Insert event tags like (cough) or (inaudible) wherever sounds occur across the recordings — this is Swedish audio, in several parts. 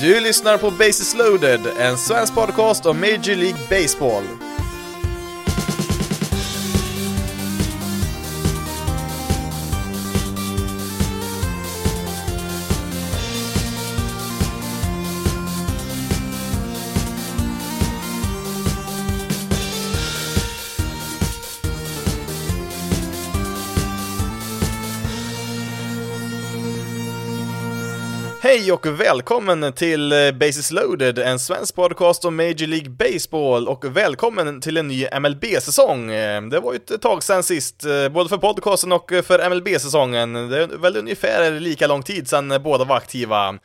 Du lyssnar på Bases loaded, en svensk podcast om Major League Baseball. Hej och välkommen till Basis Bases loaded, en svensk podcast om Major League Baseball och välkommen till en ny MLB-säsong. Eh, det var ju ett tag sedan sist, eh, både för podcasten och för MLB-säsongen. Det är väl ungefär lika lång tid sedan båda var aktiva.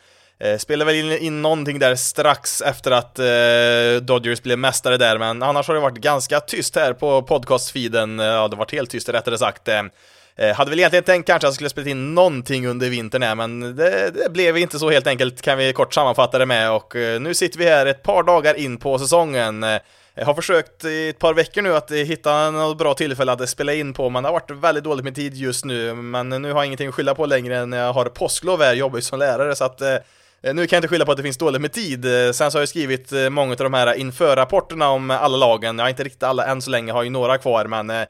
Spelade väl in, in någonting där strax efter att eh, Dodgers blev mästare där, men annars har det varit ganska tyst här på podcastfeeden. Eh, Ja, det har varit helt tyst rättare sagt. Eh, hade väl egentligen tänkt kanske att jag skulle spela in någonting under vintern här, men det, det blev inte så helt enkelt kan vi kort sammanfatta det med och eh, nu sitter vi här ett par dagar in på säsongen. Eh, Jag har försökt i ett par veckor nu att hitta något bra tillfälle att spela in på, men det har varit väldigt dåligt med tid just nu, men nu har jag ingenting att skylla på längre när jag har påsklov här, jobbar ju som lärare, så att eh, nu kan jag inte skylla på att det finns dåligt med tid. Eh, sen så har jag skrivit eh, många av de här inför-rapporterna om alla lagen. Jag har inte riktigt alla än så länge, har ju några kvar, men eh,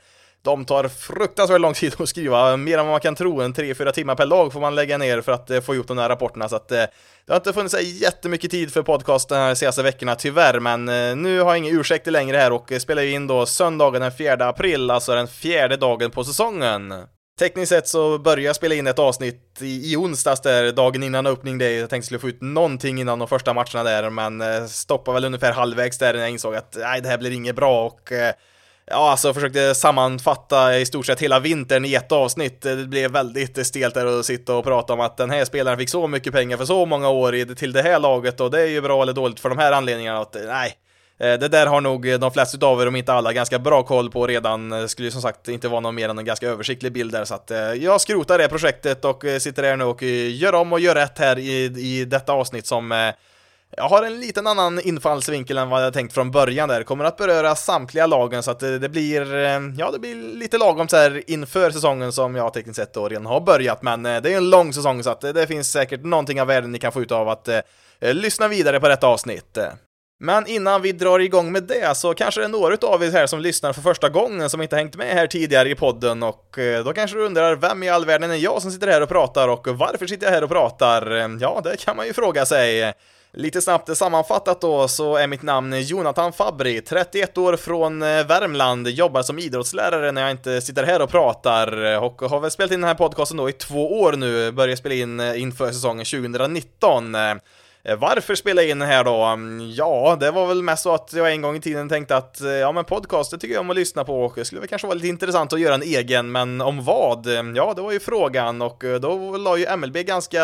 de tar fruktansvärt lång tid att skriva, mer än vad man kan tro. En 3-4 timmar per dag får man lägga ner för att eh, få ihop de här rapporterna. Så att eh, det har inte funnits jättemycket tid för podcasten de senaste veckorna tyvärr, men eh, nu har jag ingen ursäkt längre här och spelar ju in då söndagen den 4 april, alltså den fjärde dagen på säsongen. Tekniskt sett så började jag spela in ett avsnitt i, i onsdags där, dagen innan öppning day. Jag tänkte skulle få ut någonting innan de första matcherna där, men stoppade väl ungefär halvvägs där när jag insåg att nej, det här blir inget bra och eh, Ja, alltså försökte sammanfatta i stort sett hela vintern i ett avsnitt. Det blev väldigt stelt där att sitta och prata om att den här spelaren fick så mycket pengar för så många år till det här laget och det är ju bra eller dåligt för de här anledningarna. Att, eh, nej, eh, det där har nog de flesta av er, om inte alla, ganska bra koll på redan. Det skulle ju som sagt inte vara någon mer än en ganska översiktlig bild där, så att jag skrotar det projektet och sitter här nu och gör om och gör rätt här i, i detta avsnitt som jag har en liten annan infallsvinkel än vad jag tänkt från början där. Kommer att beröra samtliga lagen så att det, det blir, eh, ja det blir lite lagom så här inför säsongen som jag tekniskt sett då redan har börjat. Men eh, det är en lång säsong så att det, finns säkert någonting av värde ni kan få ut av att eh, lyssna vidare på detta avsnitt. Men innan vi drar igång med det så kanske det är några av er här som lyssnar för första gången som inte hängt med här tidigare i podden och eh, då kanske du undrar vem i all världen är jag som sitter här och pratar och varför sitter jag här och pratar? Ja, det kan man ju fråga sig. Lite snabbt sammanfattat då så är mitt namn Jonathan Fabri, 31 år från eh, Värmland, jobbar som idrottslärare när jag inte sitter här och pratar eh, och har väl spelat in den här podcasten då i två år nu, började spela in eh, inför säsongen 2019. Eh, varför spela in här då? Mm, ja, det var väl mest så att jag en gång i tiden tänkte att eh, ja, men podcast det tycker jag om att lyssna på och det skulle väl kanske vara lite intressant att göra en egen, men om vad? Mm, ja, det var ju frågan och eh, då la ju MLB ganska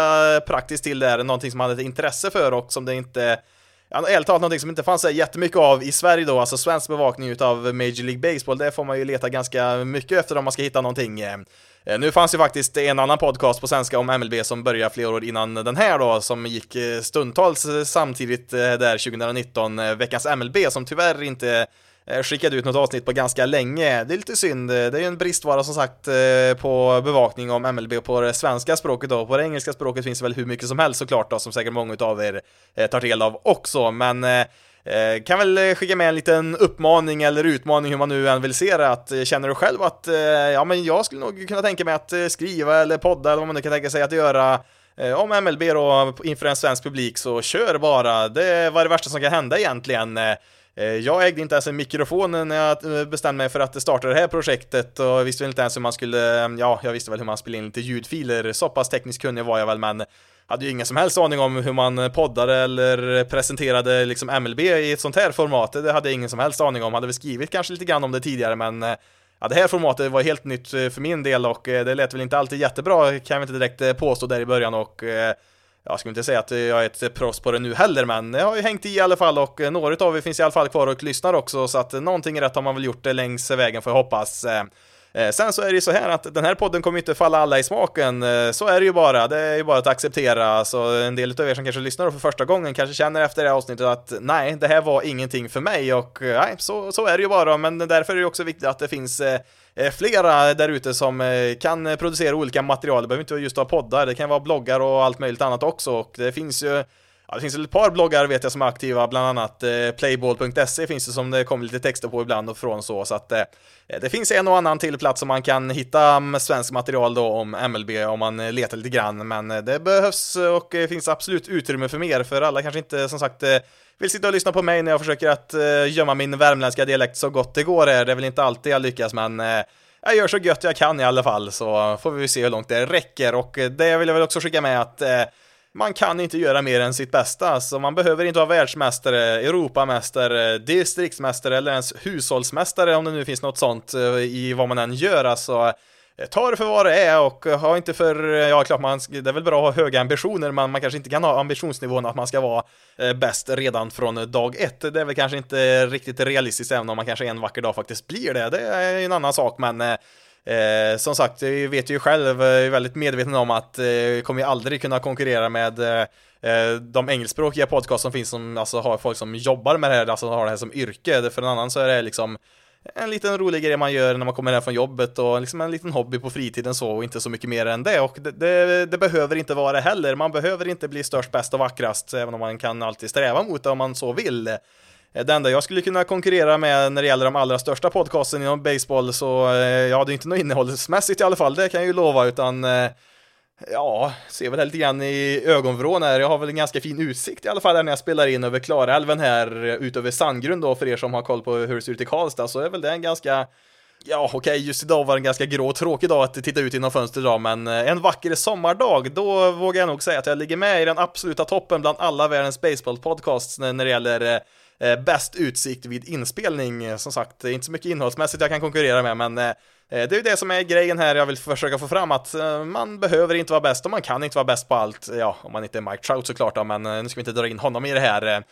praktiskt till där, någonting som man hade ett intresse för och som det inte Ja, ärligt talat någonting som inte fanns så jättemycket av i Sverige då, alltså svensk bevakning utav Major League Baseball, det får man ju leta ganska mycket efter om man ska hitta någonting. Eh, nu fanns ju faktiskt en annan podcast på svenska om MLB som började flera år innan den här då, som gick eh, stundtals eh, samtidigt där 2019, veckans MLB, som tyvärr inte skickade ut något avsnitt på ganska länge. Det är lite synd, det är ju en bristvara som sagt på bevakning om MLB på det svenska språket då. På det engelska språket finns det väl hur mycket som helst såklart då, som säkert många av er tar del av också, men Eh, kan väl eh, skicka med en liten uppmaning eller utmaning hur man nu än vill se det, att eh, känner du själv att eh, ja men jag skulle nog kunna tänka mig att eh, skriva eller podda eller vad man nu kan tänka sig att göra eh, om MLB då inför en svensk publik så kör bara, det var det värsta som kan hända egentligen. Eh, Jag ägde inte ens en mikrofon när jag bestämde mig för att starta det här projektet och visste väl inte ens hur man skulle, ja, jag visste väl hur man spelade in lite ljudfiler, så pass tekniskt kunnig var jag väl, men hade ju ingen som helst aning om hur man poddade eller presenterade liksom MLB i ett sånt här format. Det hade jag ingen som helst aning om. Hade väl skrivit kanske lite grann om det tidigare, men eh, ja, det här formatet var helt nytt eh, för min del och eh, det lät väl inte alltid jättebra, kan jag inte direkt påstå där i början och jag skulle inte säga att jag är ett proffs på det nu heller, men jag har ju hängt i i alla fall och några av er finns i alla fall kvar och lyssnar också, så att någonting rätt har man väl gjort det längs vägen får jag hoppas. Eh, sen så är det ju så här att den här podden kommer inte falla alla i smaken, eh, så är det ju bara, det är ju bara att acceptera, så en del av er som kanske lyssnar för första gången kanske känner efter det här avsnittet att nej, det här var ingenting för mig och eh, nej, så, så är det ju bara, men därför är det också viktigt att det finns flera där ute som kan producera olika material, det behöver inte just vara poddar, det kan vara bloggar och allt möjligt annat också. Och det finns ju Ja, det finns ett par bloggar vet jag som är aktiva, bland annat eh, playball.se finns det som det kommer lite texter på ibland och från så, så att eh, det finns en och annan till plats som man kan hitta svenskt svensk material då om MLB om man eh, letar lite grann, men eh, det behövs och det finns absolut utrymme för mer, för alla kanske inte som sagt eh, vill sitta och lyssna på mig när jag försöker att eh, gömma min värmländska dialekt så gott det går. Det är väl inte alltid jag lyckas, men jag gör så gött jag kan i alla fall, så får vi se hur långt det räcker. Och det vill jag väl också skicka med att man kan inte göra mer än sitt bästa, så man behöver inte vara världsmästare, Europamästare, distriktsmästare eller ens hushållsmästare om det nu finns något sånt eh, i vad man än gör. Alltså, eh, ta det för vad det är och eh, ha inte för, ja klart man, det är väl bra att ha höga ambitioner, men man kanske inte kan ha ambitionsnivån att man ska vara bäst redan från dag ett. Det är väl kanske inte riktigt realistiskt, även om man kanske en vacker dag faktiskt blir det. Det är en annan sak, men Eh, som sagt, jag vet ju själv, eh, jag är väldigt medveten om att eh, jag kommer aldrig kunna konkurrera med eh, eh, de engelskspråkiga podcast som finns som alltså har folk som jobbar med det här, alltså har det här som yrke. För en annan så är det liksom en liten rolig grej man gör när man kommer hem från jobbet och liksom en liten hobby på fritiden så och inte så mycket mer än det och det, det, det, behöver inte vara det heller. Man behöver inte bli störst, bäst och vackrast även om man kan alltid sträva mot det om man så vill. Eh, det enda jag skulle kunna konkurrera med när det gäller de allra största podcasten inom baseball så, eh, ja, det är inte något innehållsmässigt i alla fall, det kan jag ju lova, utan eh, Ja, ser väl lite grann i ögonvrån här. Jag har väl en ganska fin utsikt i alla fall när jag spelar in över Klarälven här, utöver Sandgrund då, för er som har koll på hur det ser ut i Karlstad, så är väl det en ganska Ja, okej, okay, just idag var det en ganska grå och tråkig dag att titta ut genom fönstret idag, men en vacker sommardag, då vågar jag nog säga att jag ligger med i den absoluta toppen bland alla världens baseballpodcasts när det gäller Eh, bäst utsikt vid inspelning. Eh, som sagt, det är inte så mycket innehållsmässigt jag kan konkurrera med, men eh, eh, det är ju det som är grejen här jag vill försöka få fram att eh, man behöver inte vara bäst och man kan inte vara bäst på allt. Ja, om man inte är Mike Trout såklart då, men nu ska vi inte dra in honom i det här.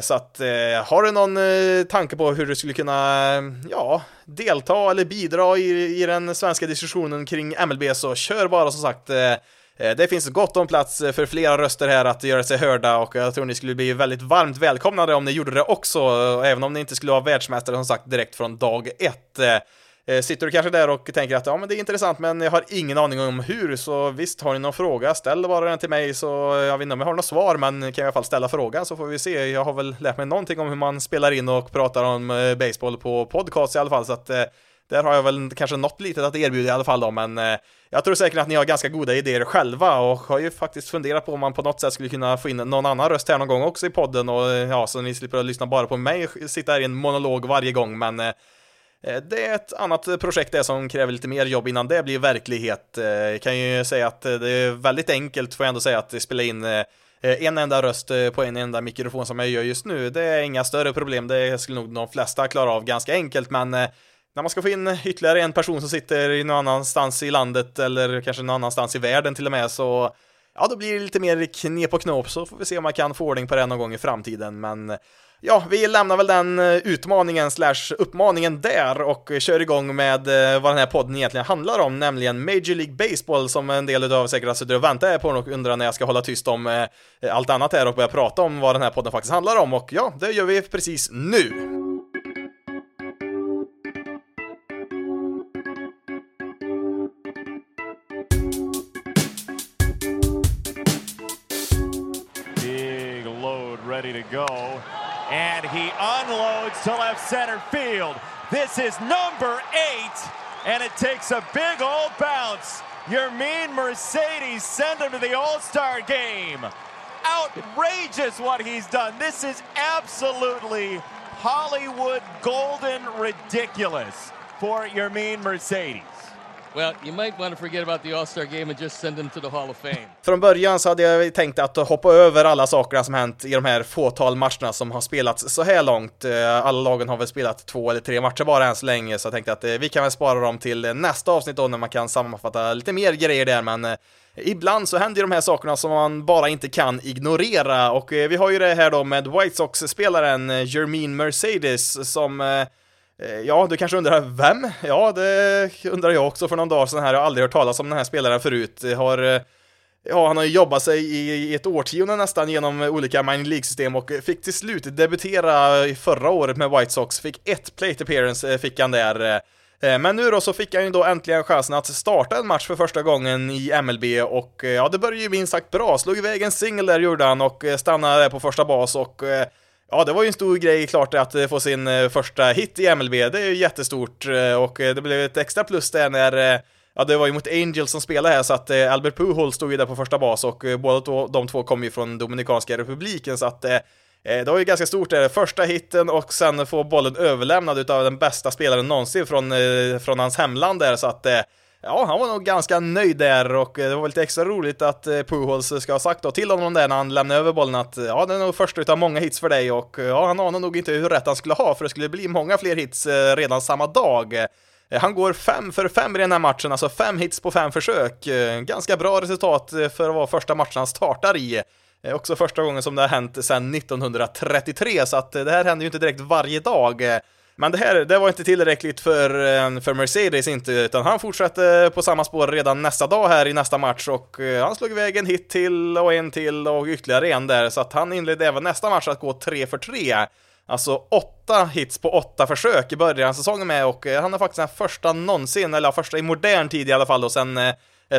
Så att, har du någon tanke på hur du skulle kunna, ja, delta eller bidra i, i den svenska diskussionen kring MLB så kör bara som sagt Eh, det finns gott om plats eh, för flera röster här att göra sig hörda och jag tror ni skulle bli väldigt varmt välkomnade om ni gjorde det också, eh, även om ni inte skulle vara världsmästare som sagt direkt från dag ett. Sitter du kanske där och tänker att ja, men det är intressant, men jag har ingen aning om hur, så visst, har ni någon fråga, ställ bara den till mig så jag vet inte om jag har något svar, men kan jag i alla fall ställa frågan så får vi se. Jag har väl lärt mig någonting om hur man spelar in och pratar om baseball på podcast i alla fall, så att där har jag väl kanske något litet att erbjuda i alla fall då, men eh, jag tror säkert att ni har ganska goda idéer själva och har ju faktiskt funderat på om man på något sätt skulle kunna få in någon annan röst här någon gång också i podden och eh, ja, så ni slipper att lyssna bara på mig sitta här i en monolog varje gång, men eh, det är ett annat projekt det som kräver lite mer jobb innan det blir verklighet. Jag kan ju säga att det är väldigt enkelt, får jag ändå säga, att spela in en enda röst på en enda mikrofon som jag gör just nu. Det är inga större problem, det skulle nog de flesta klara av ganska enkelt, men när man ska få in ytterligare en person som sitter i någon annanstans i landet eller kanske någon annanstans i världen till och med så ja, då blir det lite mer knep och knåp så får vi se om man kan få ordning på det någon gång i framtiden. Men ja, vi lämnar väl den eh, utmaningen slash uppmaningen där och kör igång med eh, vad den här podden egentligen handlar om, nämligen Major League Baseball som en del av säkert sitter och väntar på och undrar när jag ska hålla tyst om eh, allt annat här och börja prata om vad den här podden faktiskt handlar om och ja, det gör vi precis nu. Go. And he unloads to left center field. This is number eight, and it takes a big old bounce. Your mean Mercedes send him to the All-Star game. Outrageous what he's done. This is absolutely Hollywood golden ridiculous for your mean Mercedes. Well, you might want to forget about the All-Star game and just send them to the Hall of Fame. Från början så hade jag tänkt att hoppa över alla sakerna som hänt i de här fåtal matcherna som har spelats så här långt. Eh, alla lagen har väl spelat två eller tre matcher bara än så länge, så jag tänkte att eh, vi kan väl spara dem till nästa avsnitt då när man kan sammanfatta lite mer grejer där, men eh, Ibland så händer ju de här sakerna som man bara inte kan ignorera och vi har ju det här då med White Sox-spelaren Jermaine Mercedes som Eh, ja, du kanske undrar vem? Ja, det undrar jag också för någon dag sedan här. Jag har aldrig hört talas om den här spelaren förut. Har, eh, ja, han har ju jobbat sig i ett årtionde nästan genom olika mining League-system och fick till slut debutera förra året med White Sox. Fick ett plate appearance, eh, fick han där. Men nu då så fick han ju då äntligen chansen att starta en match för första gången i MLB och ja, det började ju minst sagt bra. Slog iväg en singel där gjorde han och stannade där på första bas och Ja, det var ju en stor grej klart att eh, få sin eh, första hit i MLB. Det är ju jättestort eh, och det blev ett extra plus där när Ja, det var ju mot Angels som spelade här, så att eh, Albert Pujols stod ju där på första bas och eh, båda de två kom ju från Dominikanska republiken, så att eh, det var ju ganska stort det, första hitten och sen få bollen överlämnad av den bästa spelaren någonsin från, från hans hemland där, så att Ja, han var nog ganska nöjd där och eh, det var lite extra roligt att eh, Pujols ska ha sagt då till honom där när han lämnade över bollen att eh, ja, det är nog första utav många hits för dig och ja, han anade nog inte hur rätt han skulle ha för det skulle bli många fler hits redan samma dag. Han går fem för fem i den här matchen, alltså fem hits på fem försök. Ganska bra resultat för att vara första matchen han startar i. Också första gången som det har hänt sedan 1933, så att det här händer ju inte direkt varje dag. Men det här, det var inte tillräckligt för, eh, för Mercedes inte, utan han fortsatte på samma spår redan nästa dag här i nästa match och eh, han slog iväg en hit till och en till och ytterligare en där, så att han inledde även nästa match att gå 3 för 3. Alltså åtta hits på åtta försök i början av säsongen med och eh, han är faktiskt den första någonsin, eller första i modern tid i alla fall då, sen,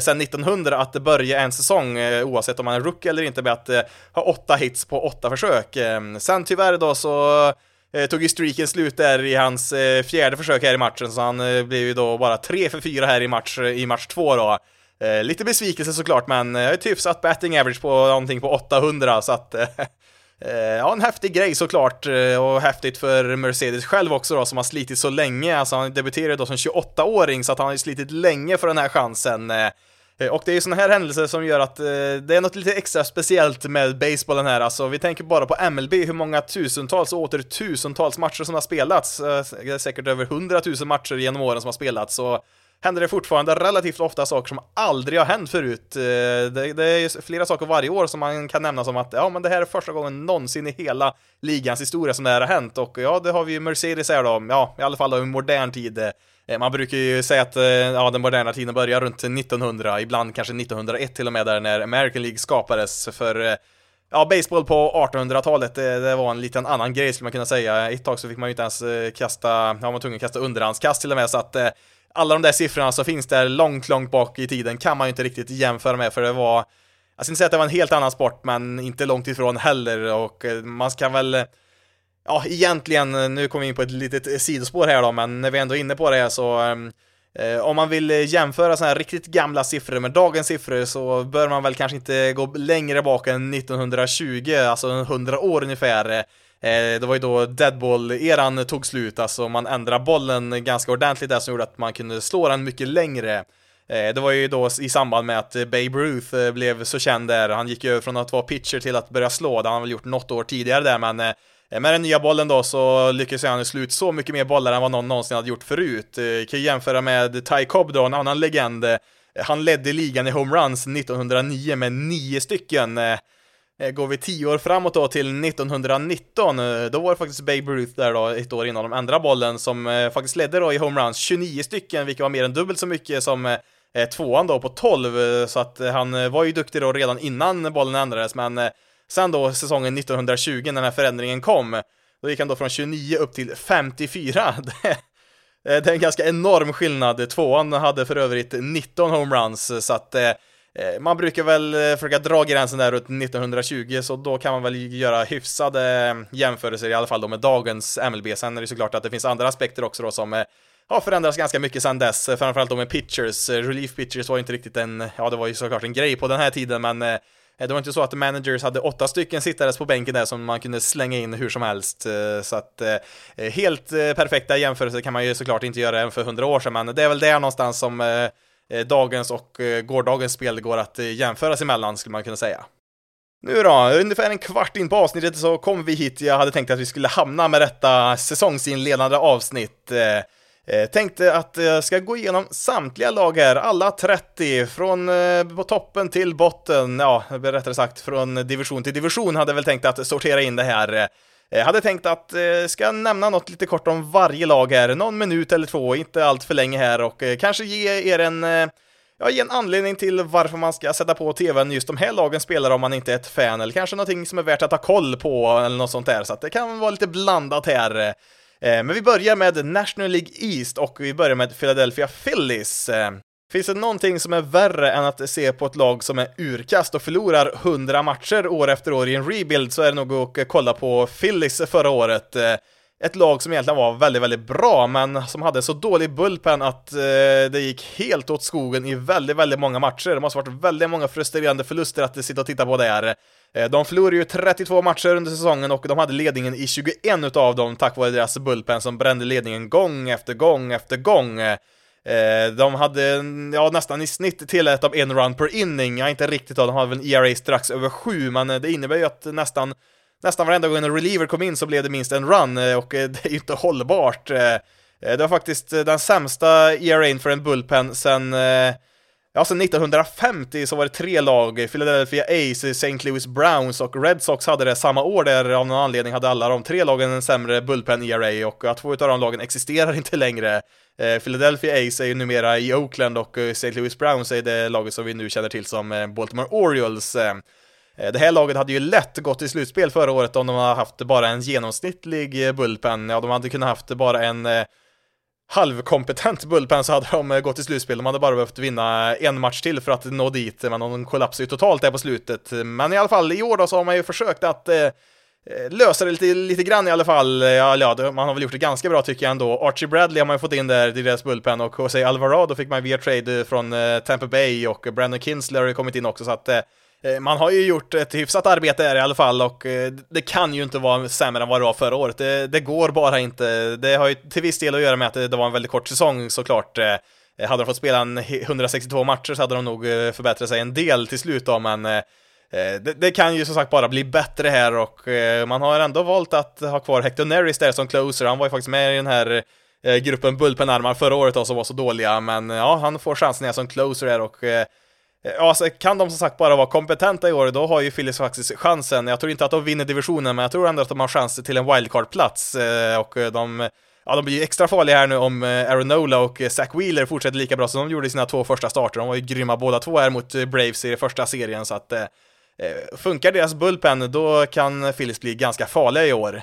sen 1900 att börja en säsong, oavsett om man är rookie eller inte, med att ha åtta hits på åtta försök. Ehm, sen tyvärr då så Eh, tog ju streaken slut där i hans eh, fjärde försök här i matchen, så han eh, blev ju då bara tre för fyra här i match, i match två då. lite besvikelse såklart, men ett hyfsat batting average på någonting på 800, så att (laughs) ja, en häftig grej såklart och häftigt för Mercedes själv också då som har slitit så länge. Alltså han debuterade då som 28-åring så att han har ju slitit länge för den här chansen. Eh, och det är ju sådana här händelser som gör att eh, det är något lite extra speciellt med basebollen här. Alltså vi tänker bara på MLB, hur många tusentals och åter tusentals matcher som har spelats. Eh, det är säkert över hundratusen matcher genom åren som har spelats. Så händer det fortfarande relativt ofta saker som aldrig har hänt förut. Eh, det, det är flera saker varje år som man kan nämna som att ja, men det här är första gången någonsin i hela ligans historia som det här har hänt och ja, det har vi ju Mercedes här då, ja, i alla fall i modern tid. Eh, man brukar ju säga att eh, ja, den moderna tiden börjar runt 1900, ibland kanske 1901 till och med där när American League skapades för eh, Ja, baseball på 1800-talet, det, det, var en liten annan grej skulle man kunna säga. Ett tag så fick man ju inte ens kasta, ja man var tvungen att kasta underhandskast till och med, så att alla de där siffrorna som finns där långt, långt bak i tiden kan man ju inte riktigt jämföra med för det var jag ska inte säga att det var en helt annan sport, men inte långt ifrån heller och man ska väl Ja, egentligen, eh, nu kommer vi in på ett litet eh, sidospår här då, men när vi ändå är inne på det så ehm, eh, om man vill eh, jämföra sådana här riktigt gamla siffror med dagens siffror så bör man väl kanske inte gå längre bak än 1920, alltså 100 år ungefär. Det var ju då deadball-eran tog slut, alltså man ändrade bollen ganska ordentligt där som gjorde att man kunde slå den mycket längre. Det var ju då i samband med att Babe Ruth blev så känd där, han gick ju över från att vara pitcher till att börja slå, det har han väl gjort något år tidigare där, men Eh, med den nya bollen då så lyckades han slut så mycket mer bollar än vad någon någonsin hade gjort förut. Eh, kan ju jämföra med Ty Cobb då, en annan legend. Eh, han ledde ligan i homeruns 1909 med nio stycken. Går vi tio år framåt då till 1919, då var det faktiskt Babe Ruth där då, ett år innan de ändrade bollen, som faktiskt ledde då i homeruns 29 stycken, vilket var mer än dubbelt så mycket som tvåan då på 12, så att han var ju duktig då redan innan bollen ändrades, men sen då säsongen 1920 när den här förändringen kom, då gick han då från 29 upp till 54. (laughs) Eh, det är en ganska enorm skillnad. Tvåan hade för övrigt 19 homeruns, så att eh, eh, man brukar väl försöka dra gränsen där runt 1920, så då kan man väl göra hyfsade jämförelser i alla fall då med dagens MLB. Sen är det såklart att det finns andra aspekter också då som har förändrats ganska mycket sedan dess, framförallt då med pitchers. Relief pitchers var ju inte riktigt en, ja det var ju såklart en grej på den här tiden, men Eh, det var inte så att managers hade åtta stycken sittares på bänken där som man kunde slänga in hur som helst. Eh, så att eh, helt perfekta jämförelser kan man ju såklart inte göra än för hundra år sedan, men det är väl där någonstans som dagens och gårdagens spel går att jämföra sig emellan, skulle man kunna säga. Nu då, ungefär en kvart in på avsnittet så kom vi hit. Jag hade tänkt att vi skulle hamna med detta säsongsinledande avsnitt. Eh, tänkte att jag ska gå igenom samtliga lag här, alla 30, från eh, på toppen till botten, ja, rättare sagt från division till division hade jag väl tänkt att sortera in det här. Jag eh, hade tänkt att eh, ska nämna något lite kort om varje lag här, någon minut eller två, inte allt för länge här. Och eh, kanske ge er en eh, ja, ge en anledning till varför man ska sätta på tvn just de här lagen spelar om man inte är ett fan, eller kanske någonting som är värt att ha koll på, eller något sånt där, så att det kan vara lite blandat här. Eh, men vi börjar med National League East och vi börjar med Philadelphia Phillies. Eh, finns det någonting som är värre än att se på ett lag som är urkast och förlorar 100 matcher år efter år i en rebuild så är det nog att kolla på Phillies förra året. Eh, ett lag som egentligen var väldigt, väldigt bra, men som hade så dålig bullpen att eh, det gick helt åt skogen i väldigt, väldigt många matcher. Det måste ha varit väldigt många frustrerande förluster att sitta och titta på där. Eh, de förlorade ju 32 matcher under säsongen och de hade ledningen i 21 utav dem tack vare deras bullpen som brände ledningen gång efter gång efter gång. Eh, de hade ja, nästan i snitt tillät de en run per inning, ja inte riktigt då, de hade väl en ERA strax över 7, men eh, det innebär ju att nästan nästan varenda gång en reliever kom in så blev det minst en run och (laughs) det är ju inte hållbart. Det var faktiskt den sämsta ERA för en bullpen sen Ja, alltså sen 1950 så var det tre lag, Philadelphia Ace, St. Louis Browns och Red Sox hade det samma år där av någon anledning hade alla de tre lagen en sämre bullpen ERA och att två av de lagen existerar (laughs) inte längre. Eh, Philadelphia Ace är ju numera i Oakland och eh, St. Louis Browns är det laget som vi nu känner till som eh, Baltimore Orioles. Det här laget hade ju lätt gått till slutspel förra året om de hade haft bara en genomsnittlig bullpen. Ja, de hade kunnat haft bara en halvkompetent bullpen så hade de eh, gått till slutspel. De hade bara behövt vinna eh, en match till för att nå dit, eh, men de kollapsade ju totalt där på slutet. Men i alla fall, i år då så har man ju försökt att eh, lösa det lite, lite grann i alla fall. Ja, ja, man har väl gjort det ganska bra tycker jag ändå. Archie Bradley har man ju fått in där i deras bullpen och Jose Alvarado fick man via trade från eh, Tampa Bay och Brandon Kinsler har ju kommit in också så att eh, Eh, Eh, man har ju gjort ett hyfsat arbete här i alla fall och eh, det kan ju inte vara sämre än vad det var förra året. Det, det går bara inte. Det har ju till viss del att göra med att det var en väldigt kort säsong såklart. Eh, hade de fått spela 162 matcher så hade de nog förbättrat sig en del till slut då, men det, det, kan ju som sagt bara bli bättre här och man har ändå valt att ha kvar Hector Neris där som closer. Han var ju faktiskt med i den här gruppen Bullpenarmar förra året då som var så dåliga, men ja, han får chansen här som closer där och Eh, ja, alltså, kan de som sagt bara vara kompetenta i år, då har ju Phillies faktiskt chansen. Jag tror inte att de vinner divisionen, men jag tror ändå att de har chans till en wildcard-plats. Eh, och eh, de, ja, de blir ju extra farliga här nu om Aaron Nola och Zach Wheeler fortsätter lika bra som de gjorde i sina två första starter. De var ju grymma båda två här mot Braves i den första serien, så att eh, funkar deras bullpen, då kan Phillies bli ganska farliga i år.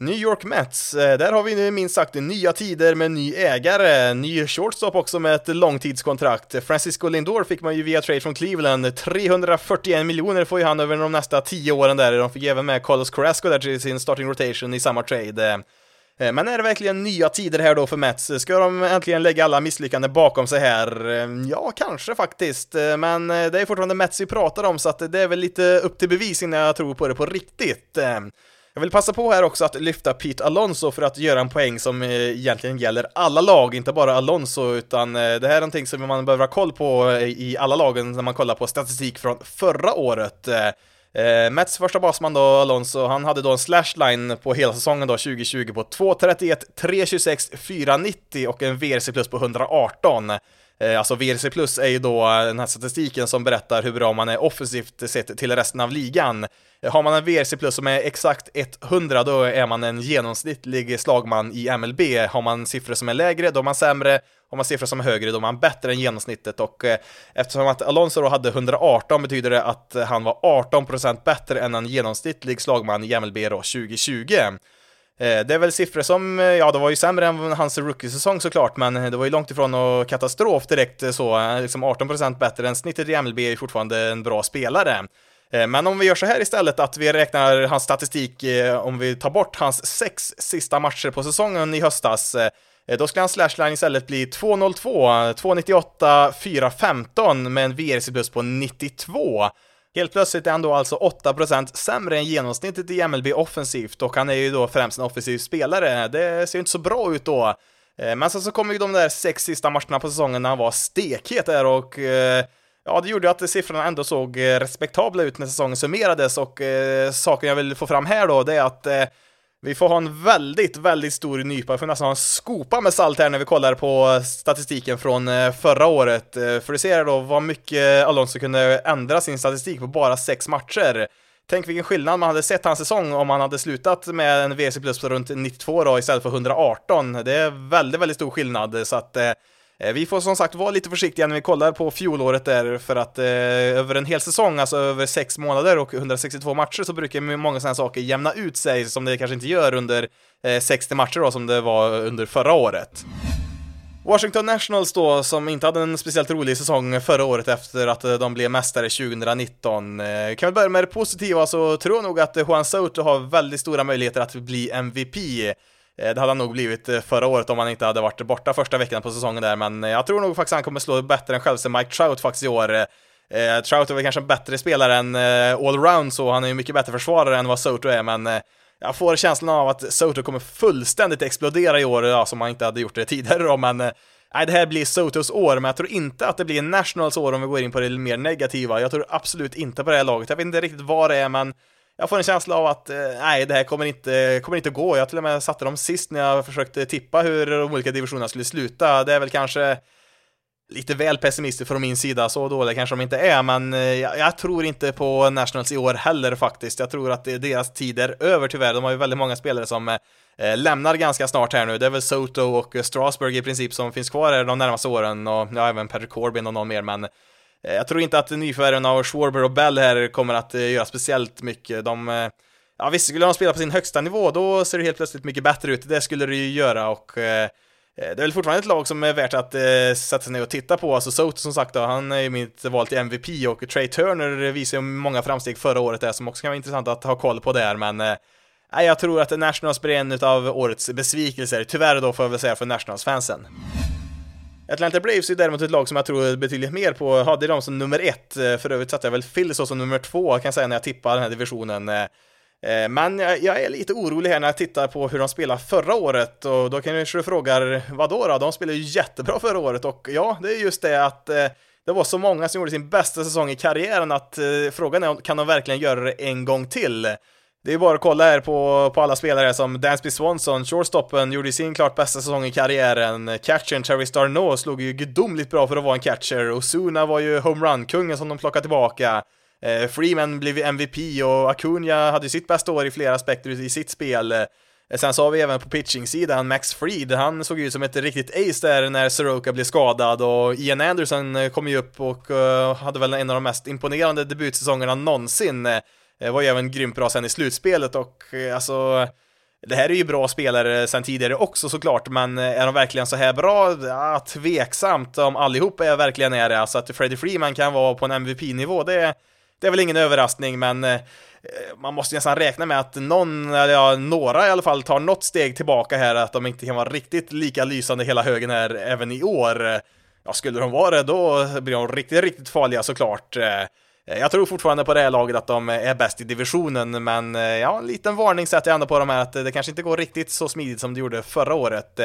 New York Mets, eh, där har vi nu minst sagt nya tider med ny ägare, ny shortstop också med ett långtidskontrakt. Francisco Lindor fick man ju via trade från Cleveland, 341 miljoner får ju han över de nästa 10 åren där, de fick även med Carlos Carrasco där till sin starting rotation i samma trade. Eh, men är det verkligen nya tider här då för Mets? Ska de äntligen lägga alla misslyckanden bakom sig här? Eh, ja, kanske faktiskt, men det är fortfarande Mets vi pratar om så att det är väl lite upp till bevis innan jag tror på det på riktigt. Jag vill passa på här också att lyfta Pete Alonso för att göra en poäng som eh, egentligen gäller alla lag, inte bara Alonso, utan eh, det här är någonting som man behöver ha koll på eh, i alla lagen när man kollar på statistik från förra året. Eh, Mets första basman då, Alonso, han hade då en slashline på hela säsongen då, 2020 på 2.31, 3.26, 4.90 och en VRC plus på 118. Eh, alltså VRC plus är ju då eh, den här statistiken som berättar hur bra man är offensivt sett till resten av ligan. Eh, har man en VRC plus som är exakt 100, då är man en genomsnittlig slagman i MLB. Har man siffror som är lägre, då är man sämre. Har man siffror som är högre, då är man bättre än genomsnittet. Och eh, eftersom att Alonso då hade 118 betyder det att han var 18% bättre än en genomsnittlig slagman i MLB då 2020. Eh, det är väl siffror som, eh, ja det var ju sämre än hans rookie-säsong såklart, men det var ju långt ifrån någon katastrof direkt eh, så, liksom 18% bättre än snittet i MLB är ju fortfarande en bra spelare. Men om vi gör så här istället att vi räknar hans statistik, om vi tar bort hans sex sista matcher på säsongen i höstas, då skulle hans slashline istället bli 2.02, 2.98, 4.15 med en VRC plus på 92. Helt plötsligt är han då alltså 8% sämre än genomsnittet i MLB offensivt och han är ju då främst en offensiv spelare. Det ser ju inte så bra ut då. Eh, men sen så kommer ju de där sex sista matcherna på säsongen när han var stekhet där och eh, ja, det gjorde ju att siffrorna ändå såg eh, respektabla ut när säsongen summerades och eh, saken jag vill få fram här då, det är att vi får ha en väldigt, väldigt stor nypa, vi får nästan ha en skopa med salt här när vi kollar på statistiken från eh, förra året. Eh, för du ser då vad mycket Alonso kunde ändra sin statistik på bara sex matcher. Tänk vilken skillnad man hade sett hans säsong om han hade slutat med en WC plus på runt 92 då istället för 118. Det är väldigt, väldigt stor skillnad så att Eh, Eh, vi får som sagt vara lite försiktiga när vi kollar på fjolåret där, för att eh, över en hel säsong, alltså över sex månader och 162 matcher, så brukar många sådana saker jämna ut sig, som det kanske inte gör under eh, 60 matcher då, som det var under förra året. Washington Nationals då, som inte hade en speciellt rolig säsong förra året efter att eh, de blev mästare 2019. Eh, kan vi börja med det positiva så tror jag nog att Juan Soto har väldigt stora möjligheter att bli MVP. Eh, det hade han nog blivit eh, förra året om han inte hade varit borta första veckan på säsongen där, men eh, jag tror nog faktiskt han kommer slå bättre än själv Mike Trout faktiskt i år. Trout är väl kanske en bättre spelare än allround så, han är ju mycket bättre försvarare än vad Soto är, men jag får känslan av att Soto kommer fullständigt explodera i år, ja, som han inte hade gjort det tidigare då, men Nej, det här blir Sotos år, men jag tror inte att det blir Nationals år om vi går in på det mer negativa. Jag tror absolut inte på det här laget. Jag vet inte riktigt vad det är, men jag får en känsla av att eh, nej, det här kommer inte, kommer inte gå. Jag till och med satte dem sist när jag försökte tippa hur de olika divisionerna skulle sluta. Det är väl kanske lite väl pessimistiskt från min sida, så dåliga kanske de inte är, men eh, jag, jag, tror inte på Nationals i år heller faktiskt. Jag tror att deras tid är över tyvärr. De har ju väldigt många spelare som eh, lämnar ganska snart här nu. Det är väl Soto och Strasburg i princip som finns kvar här de närmaste åren och ja, även Patrick Corbin och någon mer, men Eh, jag tror inte att nyförvärven av Schwarber och Bell här kommer att eh, göra speciellt mycket. De eh, Ja visst, skulle de spela på sin högsta nivå, då ser det helt plötsligt mycket bättre ut. Det skulle det ju göra och det är väl fortfarande ett lag som är värt att eh, sätta sig ner och titta på. Alltså Soto som sagt då, han är ju mitt val till MVP och Trey Turner visar ju många framsteg förra året där som också kan vara intressant att ha koll på där, men eh, jag tror att Nationals blir en av årets besvikelser, tyvärr då får jag väl säga för Nationals-fansen. Atlanta Braves är däremot ett lag som jag tror betydligt mer på, hade de som nummer ett, eh, för övrigt satte jag väl Phillies som nummer två kan jag säga när jag tippar den här divisionen. Eh, eh, men jag är lite orolig här när jag tittar på hur de spelade förra året och då kanske du frågar vad då. De spelade ju jättebra förra året och ja, det är just det att det var så många som gjorde sin bästa säsong i karriären att frågan är kan de verkligen göra det en gång till? Det är bara att kolla här på, på alla spelare som Dansby Swanson, shortstoppen, gjorde sin klart bästa säsong i karriären. Catchern Terry Starno slog ju gudomligt bra för att vara en catcher. och Suna var ju homerun-kungen som de plockade tillbaka. Eh, Freeman blev MVP och Acuna hade ju sitt bästa år i flera aspekter i sitt spel. Eh, sen så har vi även på pitching-sidan Max Fried, han såg ut som ett riktigt ace där när Soroka blev skadad och Ian Anderson eh, kom ju upp och eh, hade väl en av de mest imponerande debutsäsongerna någonsin. Det var ju även grymt bra sen i slutspelet och eh, alltså det här är ju bra spelare sen tidigare också såklart, men eh, är de verkligen så här bra? Ja, tveksamt om allihop är verkligen är det. Alltså att Freddie Freeman kan vara på en MVP-nivå, det det är väl ingen överraskning, men man måste nästan räkna med att någon, eller ja, några i alla fall, tar något steg tillbaka här, att de inte kan vara riktigt lika lysande hela högen här även i år. Ja, skulle de vara det, då blir de riktigt, riktigt farliga såklart. Eh, jag tror fortfarande på det här laget att de eh, är bäst i divisionen, men eh, ja, en liten varning sätter jag ändå på dem här att det kanske inte går riktigt så smidigt som det gjorde förra året.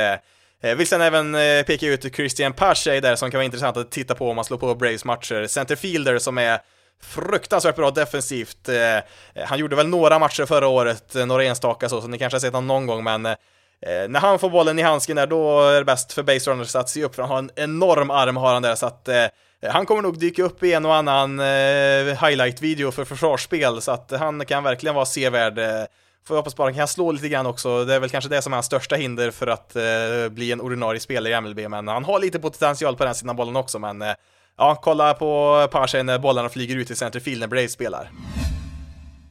Vill sen även peka ut Christian Pache där som kan vara intressant att titta på om man slår på Braves matcher. Centerfielder som är fruktansvärt bra defensivt. Han gjorde väl några matcher förra året, några enstaka så, så ni kanske har sett honom någon gång, men när han får bollen i handsken där, då är det bäst för base runners att se upp, för han har en enorm arm har han där, så att han kommer nog dyka upp i en och annan eh, highlight-video för försvarsspel, så att han kan verkligen vara sevärd. Eh, får jag hoppas bara han kan slå lite grann också, det är väl kanske det som är hans största hinder för att eh, bli en ordinarie spelare i MLB, men han har lite potential på den sidan bollen också, men ja, kolla på Parsha när bollarna flyger ut i centerfield när Braves spelar.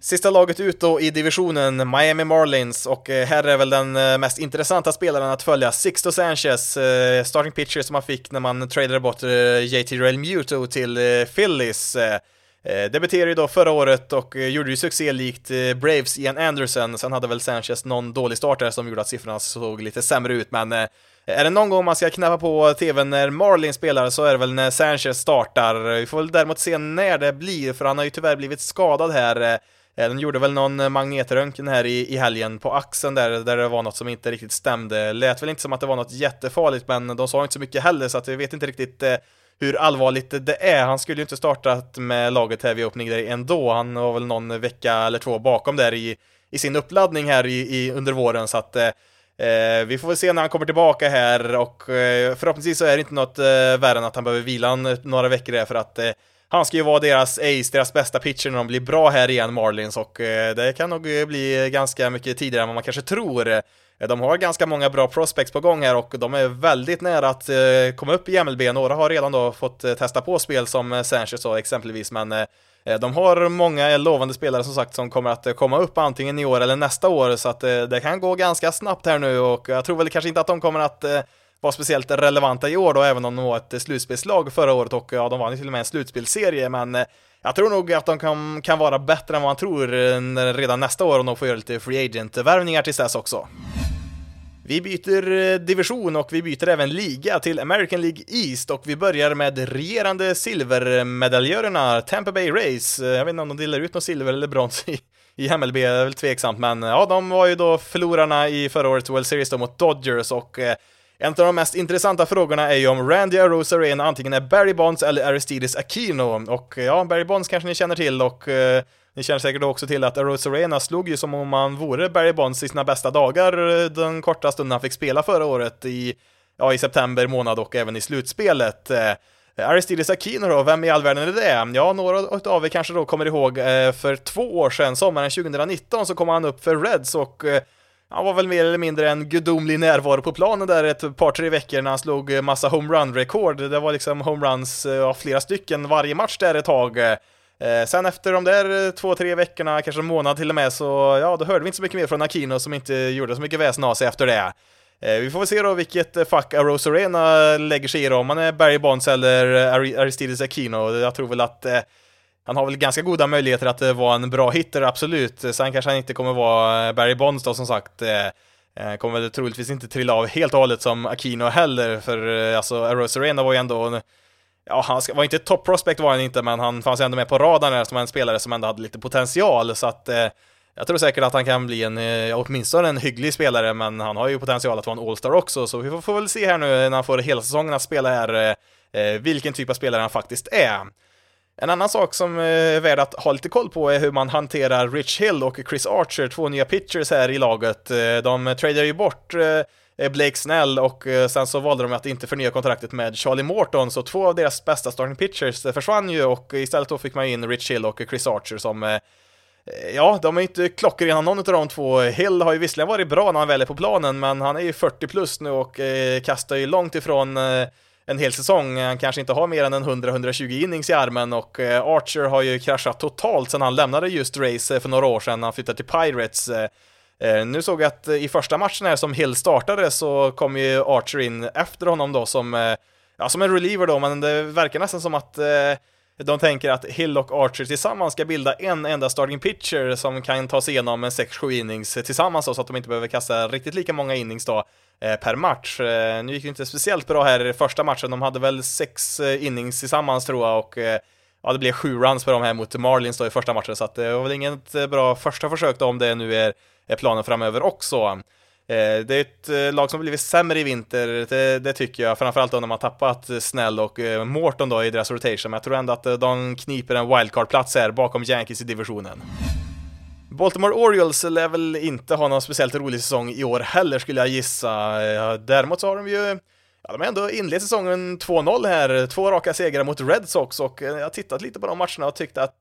Sista laget ut då i divisionen, Miami Marlins, och eh, här är väl den eh, mest intressanta spelaren att följa, Sixto Sanchez, eh, starting pitcher som man fick när man tradade bort JT Real Muto till Phillies. Debuterade ju då förra året och gjorde ju succé likt Braves Ian Anderson, sen hade väl Sanchez någon dålig start där som gjorde att siffrorna såg lite sämre ut, men är det någon gång man ska knäppa på tvn när Marlin spelar så är det väl när Sanchez startar. Vi får väl däremot se när det blir, för han har ju tyvärr blivit skadad här. Eh, de den gjorde väl någon eh, magnetröntgen här i, i helgen på axeln där, där det var något som inte riktigt stämde. Lät väl inte som att det var något jättefarligt, men de sa inte så mycket heller, så att vi vet inte riktigt eh, hur allvarligt det är. Han skulle ju inte startat med laget här vid öppning där ändå. Han var väl någon vecka eller två bakom där i, i sin uppladdning här i, i under våren, så att eh, Eh, vi får väl se när han kommer tillbaka här och eh, förhoppningsvis så är det inte något eh, värre än att han behöver vila eh, några veckor där för att eh, han ska ju vara deras ace, deras bästa pitcher när de blir bra här igen, Marlins, och eh, det kan nog eh, bli ganska mycket tidigare än vad man kanske tror. Eh, de har ganska många bra prospects på gång här och de är väldigt nära att komma upp i MLB. Några har redan då fått testa på spel som Sanchez och exempelvis, men de har många lovande spelare som sagt som kommer att komma upp antingen i år eller nästa år, så att det kan gå ganska snabbt här nu och jag tror väl kanske inte att de kommer att var speciellt relevanta i år då, även om de var ett slutspelslag förra året och ja, de vann ju till och med en slutspelserie, men eh, jag tror nog att de kan, kan vara bättre än vad man tror eh, redan nästa år om de får göra lite free agent-värvningar tills dess också. Vi byter eh, division och vi byter även liga till American League East och vi börjar med regerande silvermedaljörerna Tampa Bay Rays. Jag vet inte om de delar ut något silver eller brons i, i MLB, det är väl tveksamt, men ja, de var ju då förlorarna i förra årets World Series då mot Dodgers och en av de mest intressanta frågorna är ju om Randy Arozarena antingen är Barry Bonds eller Aristides Aquino, och eh, ja, Barry Bonds kanske ni känner till, och eh, ni känner säkert också till att Arozarena slog ju som om han vore Barry Bonds i sina bästa dagar eh, den korta stunden han fick spela förra året i, ja, i september månad och även i slutspelet. Eh, Aristides Aquino då, vem i all världen är det? Ja, några av er kanske då kommer ihåg eh, för två år sedan, sommaren 2019, så kom han upp för Reds och eh, han var väl mer eller mindre en gudomlig närvaro på planen där ett par, tre veckor när han slog eh, massa homerun-rekord. Det var liksom homeruns, eh, ja, flera stycken varje match där ett tag. Eh, sen efter de där två, tre veckorna, kanske en månad till och med, så ja, då hörde vi inte så mycket mer från Aquino som inte gjorde så mycket väsen av sig efter det. Vi får väl se då vilket fack Arose Arena lägger sig i då, om han är Barry Bonds eller Aristides Aquino. Jag tror väl att han har väl ganska goda möjligheter att eh, vara en bra hitter, absolut. Sen kanske han inte kommer vara eh, Barry Bonds då, som sagt. Eh, kommer väl troligtvis inte trilla av helt och hållet som Aquino heller, för alltså Aros Arena var ju ändå Ja, han var inte ett top prospect var han inte, men han fanns ändå med på radarn där som en spelare som ändå hade lite potential, så att jag tror säkert att han kan bli en, åtminstone en hygglig spelare, men han har ju potential att vara en All-Star också, så vi får, får väl se här nu när han får hela säsongen att spela här, vilken typ av spelare han faktiskt är. En annan sak som eh, är värd att ha lite koll på är hur man hanterar Rich Hill och Chris Archer, två nya pitchers här i laget. Eh, de tradar ju bort eh, Blake Snell och sen så valde de att inte förnya kontraktet med Charlie Morton, så två av deras bästa starting pitchers försvann ju och istället då fick man in Rich Hill och Chris Archer som Ja, de är inte klockrena någon av de två. Hill har ju visserligen varit bra när han väl är på planen, men han är ju 40 plus nu och kastar ju långt ifrån en hel säsong. Han kanske inte har mer än en 100-120 innings i armen och eh, Archer har ju kraschat totalt sedan han lämnade just race eh, för några år sedan när han flyttade till Pirates. Eh, nu såg jag att i första matchen här som Hill startade så kom ju Archer in efter honom då som, ja, som en reliever då, men det verkar nästan som att de tänker att Hill och Archer tillsammans ska bilda en enda starting pitcher som kan ta sig igenom en 6-7 innings tillsammans då, så att de inte behöver kasta riktigt lika många innings då eh, per match. Eh, nu gick det inte speciellt bra här i första matchen, de hade väl sex eh, innings tillsammans tror jag och eh, ja, det blev sju runs på dem här mot Marlins då i första matchen, så att eh, det var väl inget eh, bra första försök då om det nu är planen framöver också. Eh, det är ett eh, lag som blivit sämre i vinter, det, det, tycker jag, framförallt då när man tappat Snell och eh, Morton då i deras rotation, men jag tror ändå att de kniper en wildcard-plats här bakom Yankees i divisionen. Baltimore Orioles lär väl inte ha någon speciellt rolig säsong i år heller skulle jag gissa. Däremot så har de ju Ja, de har ändå inlett säsongen 2-0 här, två raka segrar mot Red Sox och jag har tittat lite på de matcherna och tyckt att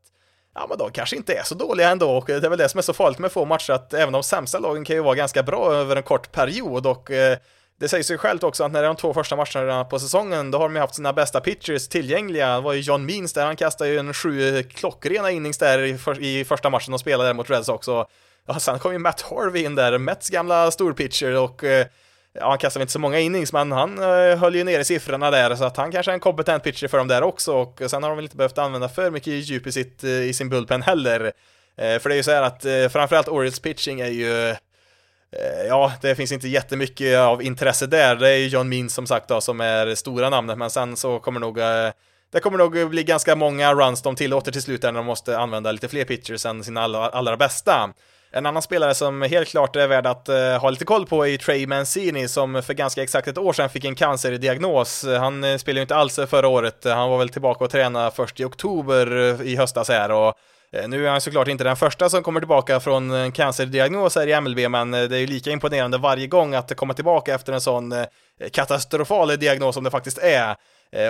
ja men de kanske inte är så dåliga ändå och det är väl det som är så farligt med få matcher att även de sämsta lagen kan ju vara ganska bra över en kort period och eh, det säger sig självt också att när det är de två första matcherna på säsongen, då har de ju haft sina bästa pitchers tillgängliga. Det var ju John Means där, han kastade ju en sju klockrena innings där i, för, i första matchen de spelade där mot Reds också. Ja, sen kom ju Matt Harvey in där, Mets gamla storpitcher och eh, ja, han kastade inte så många innings, men han eh, höll ju nere siffrorna där, så att han kanske är en kompetent pitcher för dem där också, och sen har de väl inte behövt använda för mycket djup i, sitt, eh, i sin bullpen heller. Eh, för det är ju så här att framförallt Orioles pitching är ju Ja, det finns inte jättemycket av intresse där. Det är ju John Means som sagt då, som är stora namnet, men sen så kommer nog det kommer nog bli ganska många runs de tillåter till slut när de måste använda lite fler pitchers än sina allra, allra bästa. En annan spelare som helt klart är värd att uh, ha lite koll på är Trey Mancini som för ganska exakt ett år sedan fick en cancerdiagnos. Han uh, spelade ju inte alls förra året, han var väl tillbaka och tränade först i oktober uh, i höstas här och nu är han såklart inte den första som kommer tillbaka från en cancerdiagnos här i MLB, men det är ju lika imponerande varje gång att komma tillbaka efter en sån katastrofal diagnos som det faktiskt är.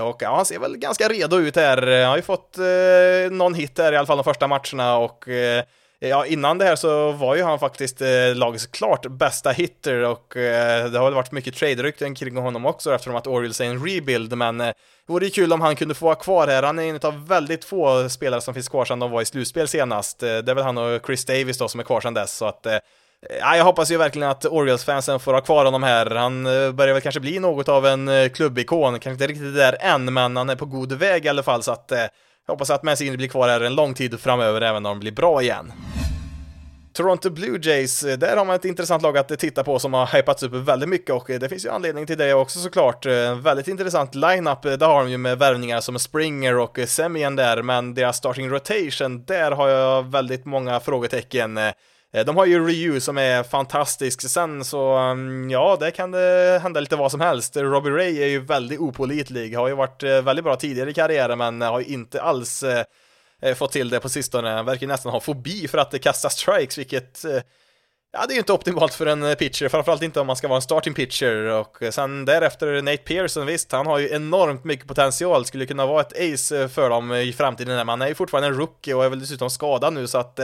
Och ja, han ser väl ganska redo ut här. Han har ju fått eh, någon hit här i alla fall de första matcherna och eh, Ja, innan det här så var ju han faktiskt eh, lagets klart bästa hitter och eh, det har väl varit mycket trade-rykten kring honom också eftersom att Orioles är en rebuild, men eh, det vore ju kul om han kunde få vara kvar här. Han är en av väldigt få spelare som finns kvar sedan de var i slutspel senast. Eh, det är väl han och Chris Davis då som är kvar sedan dess, så att eh, Ja, jag hoppas ju verkligen att Orioles-fansen får ha kvar honom här. Han eh, börjar väl kanske bli något av en eh, klubbikon, kanske inte riktigt där än, men han är på god väg i alla fall, så att eh, jag hoppas att Mancini blir kvar här en lång tid framöver, även om de blir bra igen. Toronto Blue Jays, eh, där har man ett intressant lag att titta på som har hypats upp väldigt mycket och eh, det finns ju anledning till det också såklart. Eh, en väldigt intressant lineup, där har de ju med värvningar som Springer och Semien där, men deras starting rotation, där har jag väldigt många frågetecken. Eh, de har ju Ryu som är fantastisk, sen så, mm, ja, där kan det hända lite vad som helst. Robbie Ray är ju väldigt opolitlig, har ju varit eh, väldigt bra tidigare i karriären, men har ju inte alls eh, fått till det på sistone. Han verkar nästan ha fobi för att kasta strikes, vilket Ja, det är ju inte optimalt för en pitcher, framförallt inte om man ska vara en starting pitcher och sen därefter Nate Pearson, visst, han har ju enormt mycket potential, skulle kunna vara ett ace för dem i framtiden, men han är ju fortfarande en rookie och är väl dessutom skadad nu så att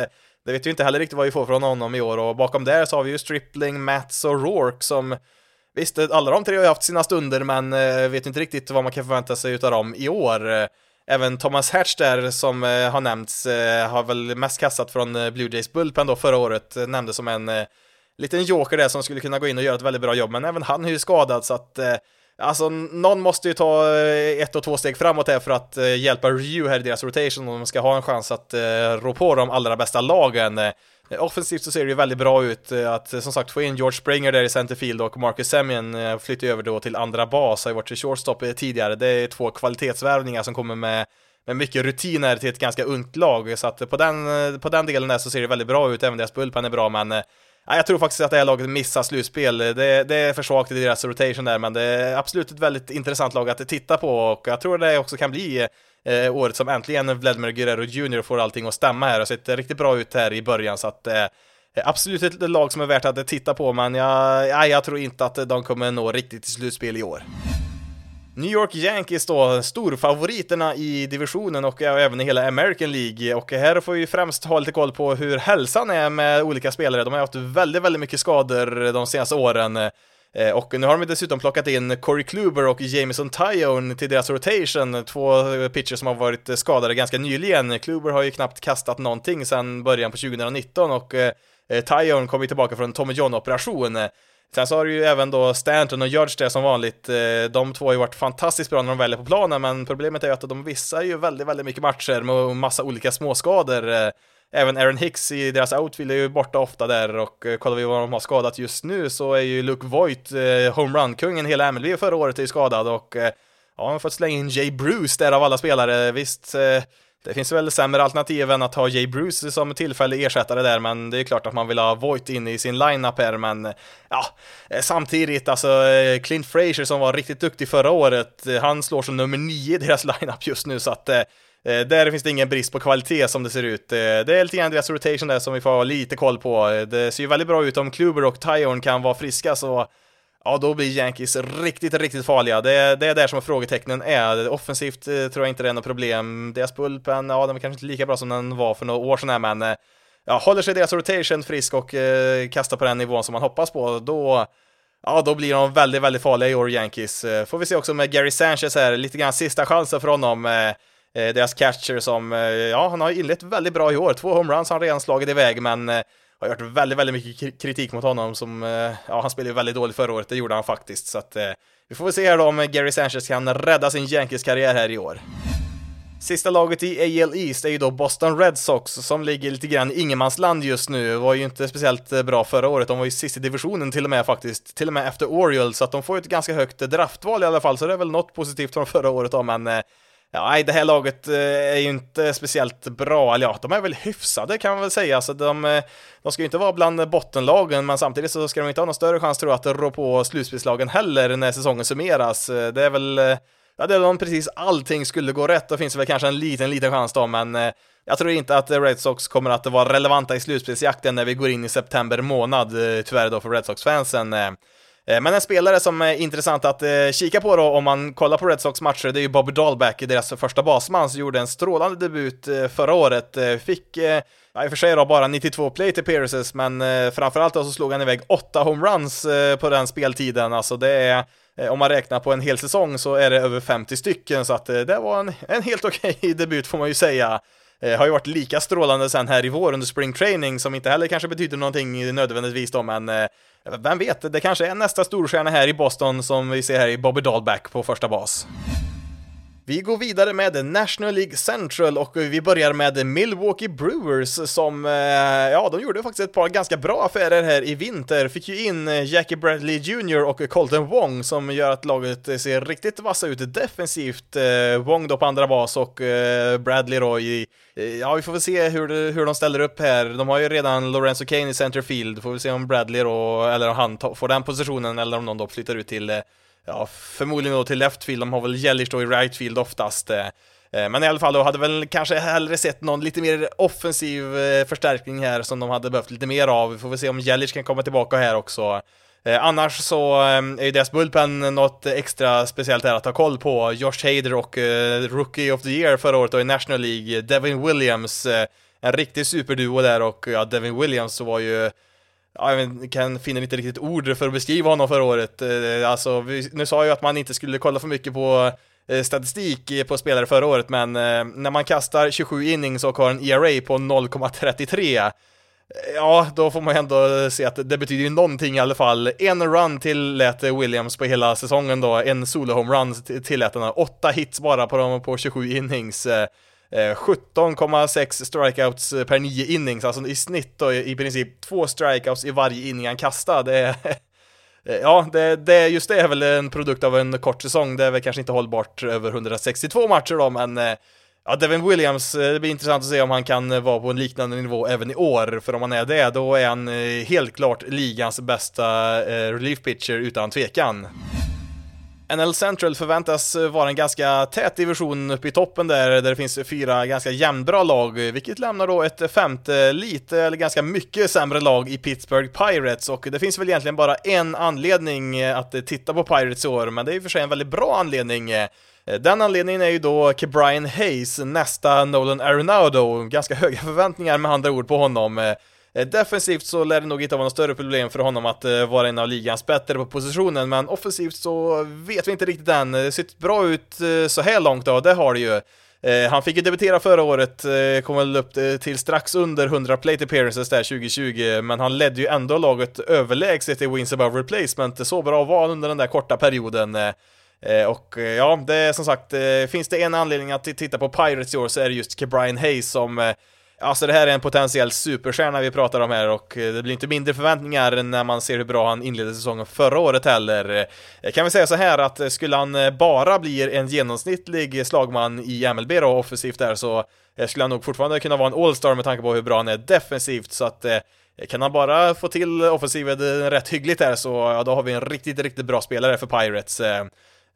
det vet vi inte heller riktigt vad vi får från honom i år och bakom där så har vi ju Stripling, Mats och Rourke som Visst, alla de tre har ju haft sina stunder men eh, vet inte riktigt vad man kan förvänta sig utav dem i år. Eh, även Thomas Hatch där som eh, har nämnts har väl mest kastat från Blue Jays Bullpen då förra året, nämndes som en liten joker där som skulle kunna gå in och göra ett väldigt bra jobb, men även han är ju skadad så att eh, Alltså, någon måste ju ta eh, ett och två steg framåt här för att eh, hjälpa Ryu här i deras rotation om de ska ha en chans att eh, rå på de allra bästa lagen. Offensivt så ser det ju väldigt bra ut att som sagt få in George Springer där i centerfield och Marcus Semien flyttar över då till andra bas, har ju varit i shortstop tidigare. Det är två kvalitetsvärvningar som kommer med, med mycket rutiner till ett ganska ungt lag, så att på den, på den delen där så ser det väldigt bra ut, även deras bullpen är bra, men jag tror faktiskt att det här laget missar slutspel. Det, det, är för svagt i deras rotation där, men det är absolut ett väldigt intressant lag att titta på och jag tror det också kan bli eh, året som äntligen Vladimir Guerrero Jr får allting att stämma här och sett riktigt bra ut här i början så att eh, absolut ett lag som är värt att titta på men jag, ja, jag tror inte att de kommer nå riktigt till slutspel i år. New York Yankees då, storfavoriterna i divisionen och även i hela American League. Och här får vi främst ha lite koll på hur hälsan är med olika spelare. De har haft väldigt, väldigt mycket skador de senaste åren. Eh, och nu har de dessutom plockat in Corey Kluber och Jameson Tyone till deras rotation, två eh, pitchers som har varit skadade ganska nyligen. Kluber har ju knappt kastat någonting sedan början på 2019 och eh, Tyone kom ju tillbaka från Tommy John-operation. Sen så har du ju även då Stanton och Judge där som vanligt. Eh, de två har ju varit fantastiskt bra när de väl är på planen, men problemet är ju att de visar ju väldigt, väldigt mycket matcher med massa olika småskador. Eh, även Aaron Hicks i deras outfield är ju borta ofta där och eh, kollar vi vad de har skadat just nu så är ju Luke Voigt, homerun-kungen hela MLB förra året är ju skadad och ja, han har fått slänga in Jay Bruce där av alla spelare. Visst, det finns väl sämre alternativ än att ha Jay Bruce som tillfällig ersättare där, men det är klart att man vill ha Voigt inne i sin lineup här, men ja, eh, samtidigt alltså eh, Clint Frazier som var riktigt duktig förra året, eh, han slår som nummer nio i deras (laughs) lineup just nu, så att där finns det ingen brist på kvalitet som det ser ut. Det är lite grann deras rotation där som vi får ha lite koll på. Det ser ju väldigt bra ut om Kluber och Tyone kan vara friska så Ja, då blir Yankees riktigt, riktigt farliga. Det, det är där som frågetecknen är. Offensivt eh, tror jag inte det är något problem. Deras bullpen, ja, den är kanske inte lika bra som den var för några år sedan här, men eh, ja, håller sig deras rotation frisk och eh, kastar på den nivån som man hoppas på, då Ja, då blir de väldigt, väldigt farliga i år, Yankees. Eh, får vi se också med Gary Sanchez här, lite grann sista chansen för honom. Eh, deras catcher som, ja, han har inlett väldigt bra i år. Två homeruns har han redan slagit iväg, men eh, har hört väldigt, väldigt mycket kritik mot honom som, eh, ja, han spelade ju väldigt dåligt förra året, det gjorde han faktiskt. Så att eh, vi får väl se här då om Gary Sanchez kan rädda sin Yankees-karriär här i år. Sista laget i AL East är ju då Boston Red Sox som ligger lite grann i ingenmansland just nu. Var ju inte speciellt eh, bra förra året, de var ju sist i divisionen till och med faktiskt, till och med efter Orioles, så att de får ju ett ganska högt draftval i alla fall, så det är väl något positivt från förra året då, men Ja, nej, det här laget eh, är ju inte speciellt bra, eller ja, de är väl hyfsade kan man väl säga, så de, eh, de ska ju inte vara bland bottenlagen, men samtidigt så ska de inte ha någon större chans tror jag att rå på slutspelslagen heller när säsongen summeras. Eh, det är väl, ja det är om precis allting skulle gå rätt, då finns det väl kanske en liten, liten chans då, men jag tror inte att Red Sox kommer att vara relevanta i slutspelsjakten när vi går in i september månad, tyvärr då för Red Sox-fansen. Eh, men en spelare som är intressant att eh, kika på då om man kollar på Red Sox matcher, det är ju Bobby Dahlback, deras första basman, som gjorde en strålande debut eh, förra året. Fick Ja, i och för sig då bara 92 plate appearances, men framförallt då så slog han iväg åtta homeruns på den speltiden. Alltså det är, om man räknar på en hel säsong så är det över 50 stycken, så att det var en, en helt (laughs) okej okay debut får man ju säga. Har ju varit lika strålande sen här i vår under spring training, som inte heller kanske betyder någonting nödvändigtvis då, men vem vet, det kanske är nästa storstjärna här i Boston som vi ser här i Bobby Dahlback på första bas. Vi går vidare med National League Central och vi börjar med Milwaukee Brewers som, eh, ja, de gjorde faktiskt ett par ganska bra affärer här i vinter. Fick ju in eh, Jackie Bradley Jr och Colton Wong som gör att laget ser riktigt vassa ut defensivt. Eh, Wong då på andra bas och Bradley då i, ja, vi får väl se hur, hur de ställer upp här. De har ju redan Lorenzo Kane i centerfield, får vi se om Bradley då, eller om han får den positionen eller om någon då flyttar ut till ja, förmodligen då till leftfield, de har väl Jellish då i rightfield oftast. Eh, eh, men i alla fall då hade väl kanske hellre sett någon lite mer offensiv eh, förstärkning här som de hade behövt lite mer av. Vi får väl se om Jellish kan komma tillbaka här också. annars så är ju deras bullpen något extra speciellt här att ha koll på. Josh Hader och Rookie of the Year förra året då i National League, Devin Williams, en riktig superduo där och ja, Devin Williams var ju jag kan finna inte riktigt ord för att beskriva honom förra året. Eh, alltså, vi, nu sa jag ju att man inte skulle kolla för mycket på eh, statistik eh, på spelare förra året, men när man kastar 27 innings och har en ERA på 0,33 Ja, då får man ändå se att det betyder ju någonting i alla fall. En run tillät Williams på hela säsongen då, en solo-homerun tillät han, åtta hits bara på dem på 27 innings. Eh, 17,6 strikeouts eh, per 9 innings, alltså i snitt då i princip två strikeouts i varje inning han kastar. Det är, (laughs) eh, ja, det, det, just det är väl en produkt av en kort säsong. Det är väl kanske inte hållbart över 162 matcher då, men ja, Devin Williams, det blir intressant att se om han kan vara på en liknande nivå även i år, för om han är det, då är han helt klart ligans bästa relief pitcher utan tvekan. NL Central förväntas vara en ganska tät division uppe i toppen där, där det finns fyra ganska jämnbra lag, vilket lämnar då ett femte lite, eller ganska mycket sämre lag i Pittsburgh Pirates, och det finns väl egentligen bara en anledning att titta på Pirates i år, men det är i och för sig en väldigt bra anledning. Den anledningen är ju då Brian Hayes, nästa Nolan Arenado, ganska höga förväntningar med andra ord på honom. Eh, defensivt så lär det nog inte vara något större problem för honom att eh, vara en av ligans bättre på positionen, men offensivt så vet vi inte riktigt än. Det ser bra ut eh, så här långt då, det har det ju. Han fick ju debutera förra året, kom väl upp till strax under 100 plate appearances där 2020, men han ledde ju ändå laget överlägset i wins above replacement, så bra var han under den där korta perioden. Och ja, det är som sagt, finns det en anledning att titta på Pirates i år så är det just Brian Hayes som Alltså det här är en potentiell superstjärna vi pratar om här och eh, det blir inte mindre förväntningar när man ser hur bra han inledde säsongen förra året heller. Eh, kan vi säga så här att eh, skulle han bara bli en genomsnittlig slagman i MLB då, offensivt där, så skulle han nog fortfarande kunna vara en All-star med tanke på hur bra han är defensivt, så att kan han bara få till offensiven rätt hyggligt här så ja, då har vi en riktigt, riktigt bra spelare för Pirates.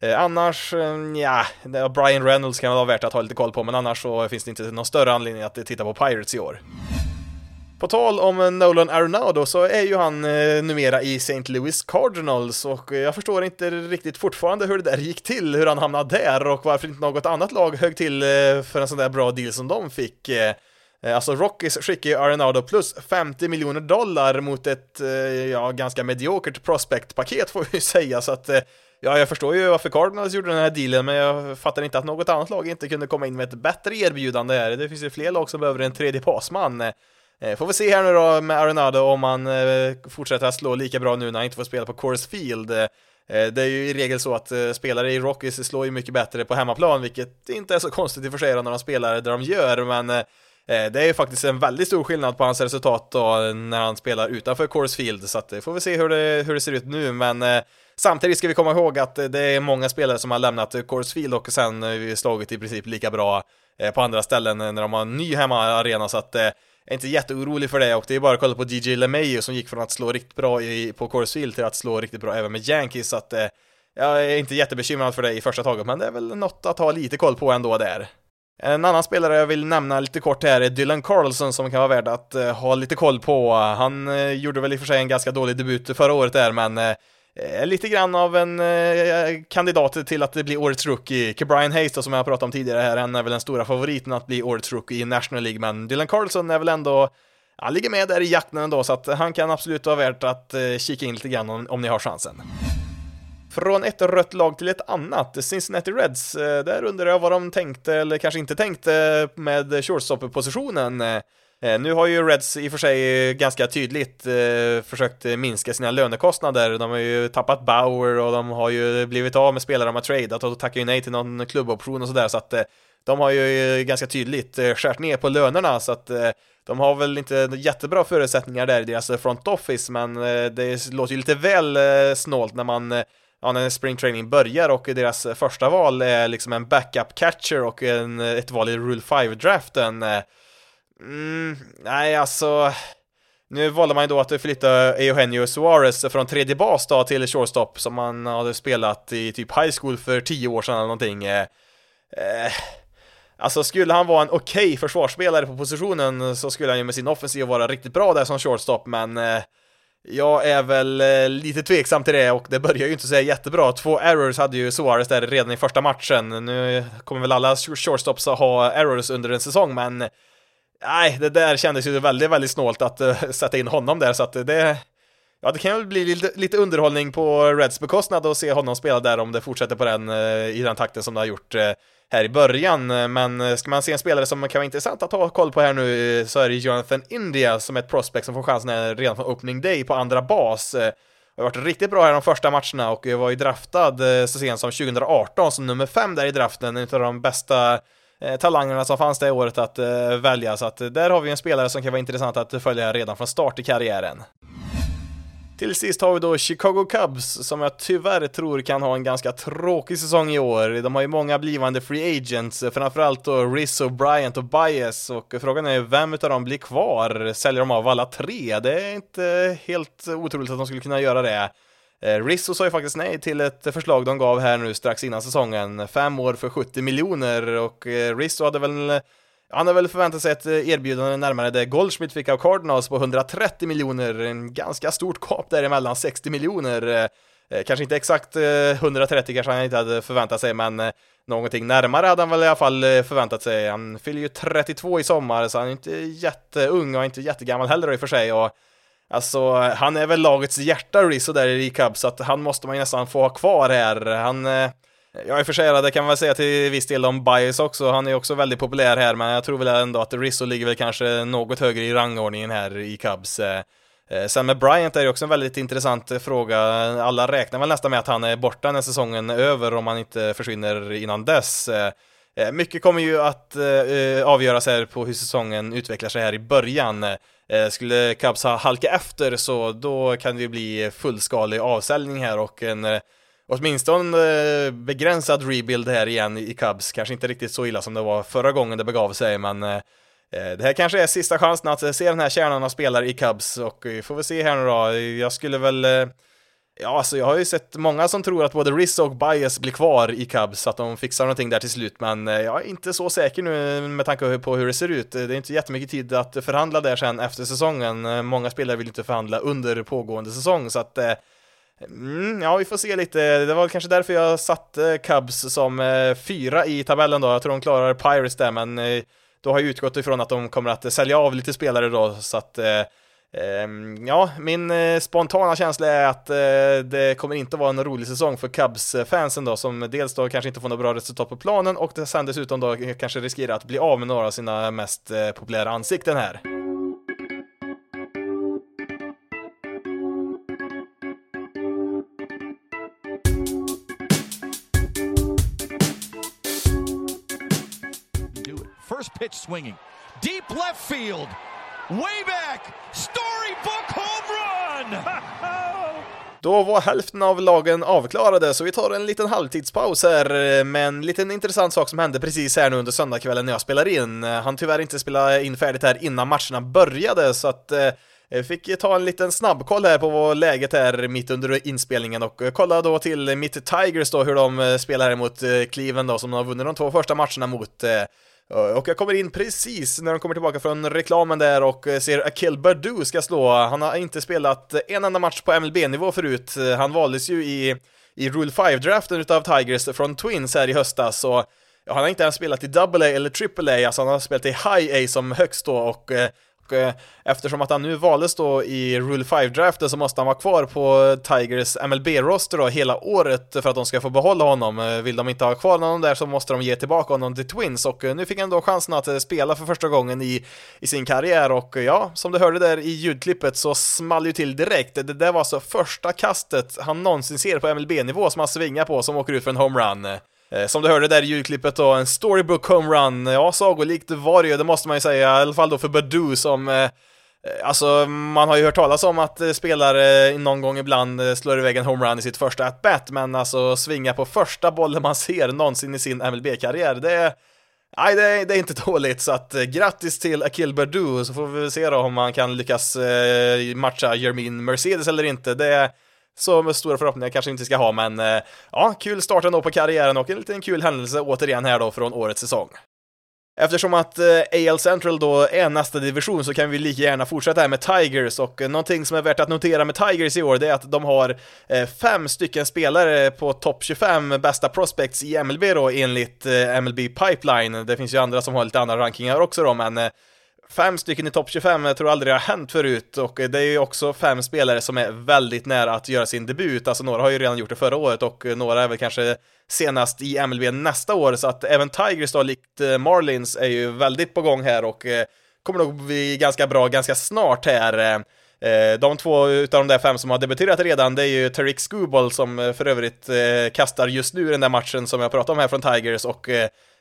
Eh, annars, eh, ja, Brian Reynolds kan vara värt att ha lite koll på, men annars så finns det inte någon större anledning att titta på Pirates i år. På tal om eh, Nolan Arenado så är ju han eh, numera i St. Louis Cardinals och eh, jag förstår inte riktigt fortfarande hur det där gick till, hur han hamnade där och varför inte något annat lag högg till eh, för en sån där bra deal som de fick. Eh, Alltså Rockies skickar ju Arenado plus 50 miljoner dollar mot ett, eh, ja, ganska mediokert prospect-paket får vi säga, så att Ja, jag förstår ju varför Cardinals gjorde den här dealen, men jag fattar inte att något annat lag inte kunde komma in med ett bättre erbjudande här. Det finns ju fler lag som behöver en tredje pasman. Eh, får vi se här nu då med Arenado om han eh, fortsätter att slå lika bra nu när han inte får spela på Coors Field. Eh, det är ju i regel så att spelare i Rockies slår ju mycket bättre på hemmaplan, vilket inte är så konstigt i och för sig när de spelar där de gör, men det är ju faktiskt en väldigt stor skillnad på hans resultat då när han spelar utanför Coors Field, så att får vi se hur det, hur det ser ut nu, men Samtidigt ska vi komma ihåg att det är många spelare som har lämnat Coors Field och sen slagit i princip lika bra eh, på andra ställen när de har en ny hemmaarena så att eh, jag är inte jätteorolig för det och det är bara att kolla på DJ LeMayo som gick från att slå riktigt bra i, på Coors Field till att slå riktigt bra även med Yankees så att eh, jag är inte jättebekymrad för det i första taget men det är väl något att ha lite koll på ändå där. En annan spelare jag vill nämna lite kort här är Dylan Carlson som kan vara värd att ha lite koll på. Han gjorde väl i och för sig en ganska dålig debut förra året där men Eh, lite grann av en eh, eh, kandidat till att bli årets rookie. Brian Hayes då, som jag pratade om tidigare här, han är väl den stora favoriten att bli årets rookie i National League, men Dylan Carlson är väl ändå han ligger med där i jakten ändå, så att han kan absolut vara värt att eh, kika in lite grann om, om ni har chansen. Från ett rött lag till ett annat, Cincinnati Reds, eh, där undrar jag vad de tänkte, eller kanske inte tänkte, med shortstop-positionen. Eh, nu har ju Reds i och för sig ganska tydligt eh, försökt minska sina lönekostnader. De har ju tappat Bauer och de har ju blivit av med spelare de har tradeat och tackar ju nej till någon klubboption och sådär så att eh, de har ju ganska tydligt skärt ner på lönerna så att de har väl inte jättebra förutsättningar där i deras front office men det låter ju lite väl snålt när man ja, när spring training börjar och deras första val är liksom en backup catcher och en, ett val i Rule 5-draften. Mm, nej, alltså... Nu valde man ju då att flytta Eugenio Suarez från tredje bas då till shortstop som han hade spelat i typ high school för tio år sedan eller någonting. Eh, eh alltså skulle han vara en okej okay försvarsspelare på positionen så skulle han ju med sin offensiv vara riktigt bra där som shortstop, men eh, jag är väl eh, lite tveksam till det och det börjar ju inte säga jättebra. Två errors hade ju Suarez där redan i första matchen. Nu kommer väl alla shortstops att ha errors under en säsong, men nej, det där kändes ju väldigt, väldigt snålt att uh, sätta in honom där, så att det Ja, det kan väl bli lite, lite underhållning på Reds bekostnad och se honom spela där om det fortsätter på den, uh, i den takten som det har gjort uh, här i början, men ska man se en spelare som kan vara intressant att ha koll på här nu så är det Jonathan India som är ett prospect som får chansen redan från opening day på andra bas. Har varit riktigt bra här de första matcherna och var ju draftad så sent som 2018 som nummer fem där i draften, en av de bästa Eh, talangerna som fanns det året att eh, välja, så att eh, där har vi en spelare som kan vara intressant att följa redan från start i karriären. Till sist har vi då Chicago Cubs som jag tyvärr tror kan ha en ganska tråkig säsong i år. De har ju många blivande free agents, framförallt då Rizzo, Bryant och Bias och frågan är vem utav dem blir kvar? Säljer de av alla tre? Det är inte helt otroligt att de skulle kunna göra det. Eh, Rizzo sa ju faktiskt nej till ett förslag de gav här nu strax innan säsongen, fem år för 70 miljoner och eh, Rizzo hade väl eh, han har väl förväntat sig ett erbjudande närmare det Goldschmidt fick av Cardinals på 130 miljoner, en ganska stort kap däremellan, 60 miljoner. Kanske inte exakt 130 kanske han inte hade förväntat sig, men någonting närmare hade han väl i alla fall förväntat sig. Han fyller ju 32 i sommar, så han är inte jätteung och inte jättegammal heller i och för sig. Och Alltså, han är väl lagets hjärta, Rizzo, där i Cubs, så att han måste man ju nästan få ha kvar här. Han... Eh, ja, i och för sig, det kan man väl säga till viss del om Bias också, han är också väldigt populär här, men jag tror väl ändå att Rizzo ligger väl kanske något högre i rangordningen här i Cubs. Eh, eh. Sen med Bryant är det också en väldigt intressant fråga. Alla räknar väl nästan med att han är borta när säsongen är över om han inte försvinner innan dess. Mycket kommer ju att avgöras här på hur säsongen utvecklar sig här i början. Eh, skulle Cubs ha halka efter så då kan det ju bli fullskalig avsäljning här och en eh, åtminstone eh, begränsad rebuild här igen i Cubs. Kanske inte riktigt så illa som det var förra gången det begav sig, men det här kanske är sista chansen att se den här kärnan av spelare i Cubs och vi får väl se här nu då. Jag skulle väl Ja, alltså jag har ju sett många som tror att både Rizzo och Bias blir kvar i Cubs, så att de fixar någonting där till slut, men eh, jag är inte så säker nu med tanke på hur det ser ut. Det är inte jättemycket tid att förhandla där sen efter säsongen. Många spelare vill inte förhandla under pågående säsong, så att eh, Mm, ja, vi får se lite. Det var kanske därför jag satte Cubs som eh, fyra i tabellen då. Jag tror de klarar Pirates där, men då har jag utgått ifrån att de kommer att sälja av lite spelare då, så att eh, Ehm, ja, min eh, spontana känsla är att eh, det kommer inte vara en rolig säsong för Cubs-fansen då, som dels då kanske inte får något bra resultat på planen och sen dessutom då kanske riskerar att bli av med några av sina mest eh, populära ansikten här. First pitch swinging. Deep left field. Way back! Storybook home run! (laughs) Då var hälften av lagen avklarade, så vi tar en liten halvtidspaus här med en liten intressant sak som hände precis här nu under söndagskvällen när jag spelar in. Han tyvärr inte spela in färdigt här innan matcherna började, så att eh, jag fick ta en liten snabbkoll här på läget här mitt under inspelningen och eh, kolla då till mitt Tigers då hur de eh, spelar här mot eh, Cleveland då som de har vunnit de två första matcherna mot Eh, och jag kommer in precis när de kommer tillbaka från reklamen där och eh, ser Akil Badu ska slå. Han har inte spelat en enda match på MLB-nivå förut. Eh, han valdes ju i, i Rule 5-draften utav Tigers från Twins här i höstas, så ja, han har inte ens spelat i AA eller AAA, alltså han har spelat i High A som högst då och Eh, eftersom att han nu valdes då i Rule 5-draften så måste han vara kvar på Tigers MLB-roster då hela året för att de ska få behålla honom. Eh, vill de inte ha kvar honom där så måste de ge tillbaka honom till Twins och eh, nu fick han då chansen att eh, spela för första gången i, i sin karriär och ja, som du hörde där i ljudklippet så small ju till direkt. Det där var alltså första kastet han någonsin ser på MLB-nivå som han svingar på som åker ut för en homerun. Eh, som du hörde där i ljudklippet då, en storybook homerun, ja sagolikt var det ju, det måste man ju säga, i alla fall då för Badu som eh, eh, Alltså, man har ju hört talas om att spelare någon gång ibland slår iväg en homerun i sitt första at-bat, men alltså svinga på första bollen man (laughs) ser någonsin i sin MLB-karriär, det är Nej, det är, det är, inte dåligt, så att grattis till Akil Badu, så får vi se då om man kan lyckas matcha Jermin Mercedes eller inte. Det är som stora förhoppningar kanske inte ska ha, men eh, ja, kul start ändå på karriären och en liten kul händelse återigen här då från årets säsong. Eftersom att eh, AL Central då är nästa division så kan vi lika gärna fortsätta här med Tigers och eh, någonting som är värt att notera med Tigers i år det är att de har fem stycken spelare på topp 25 bästa prospects i MLB då enligt MLB Pipeline. Det finns ju andra som har lite andra rankingar också då, men Fem stycken i topp 25, jag tror aldrig det har hänt förut. Och eh, det är ju också fem spelare som är väldigt nära att göra sin debut, alltså några har ju redan gjort det förra året och eh, några är väl kanske senast i MLB nästa år, så att även Tigers då, likt eh, Marlins, är ju väldigt på gång här och kommer nog bli ganska bra ganska snart här. De två utav de där fem som har debuterat redan, det är ju Tarik Skubal som för övrigt kastar just nu den där matchen som jag pratade om här från Tigers och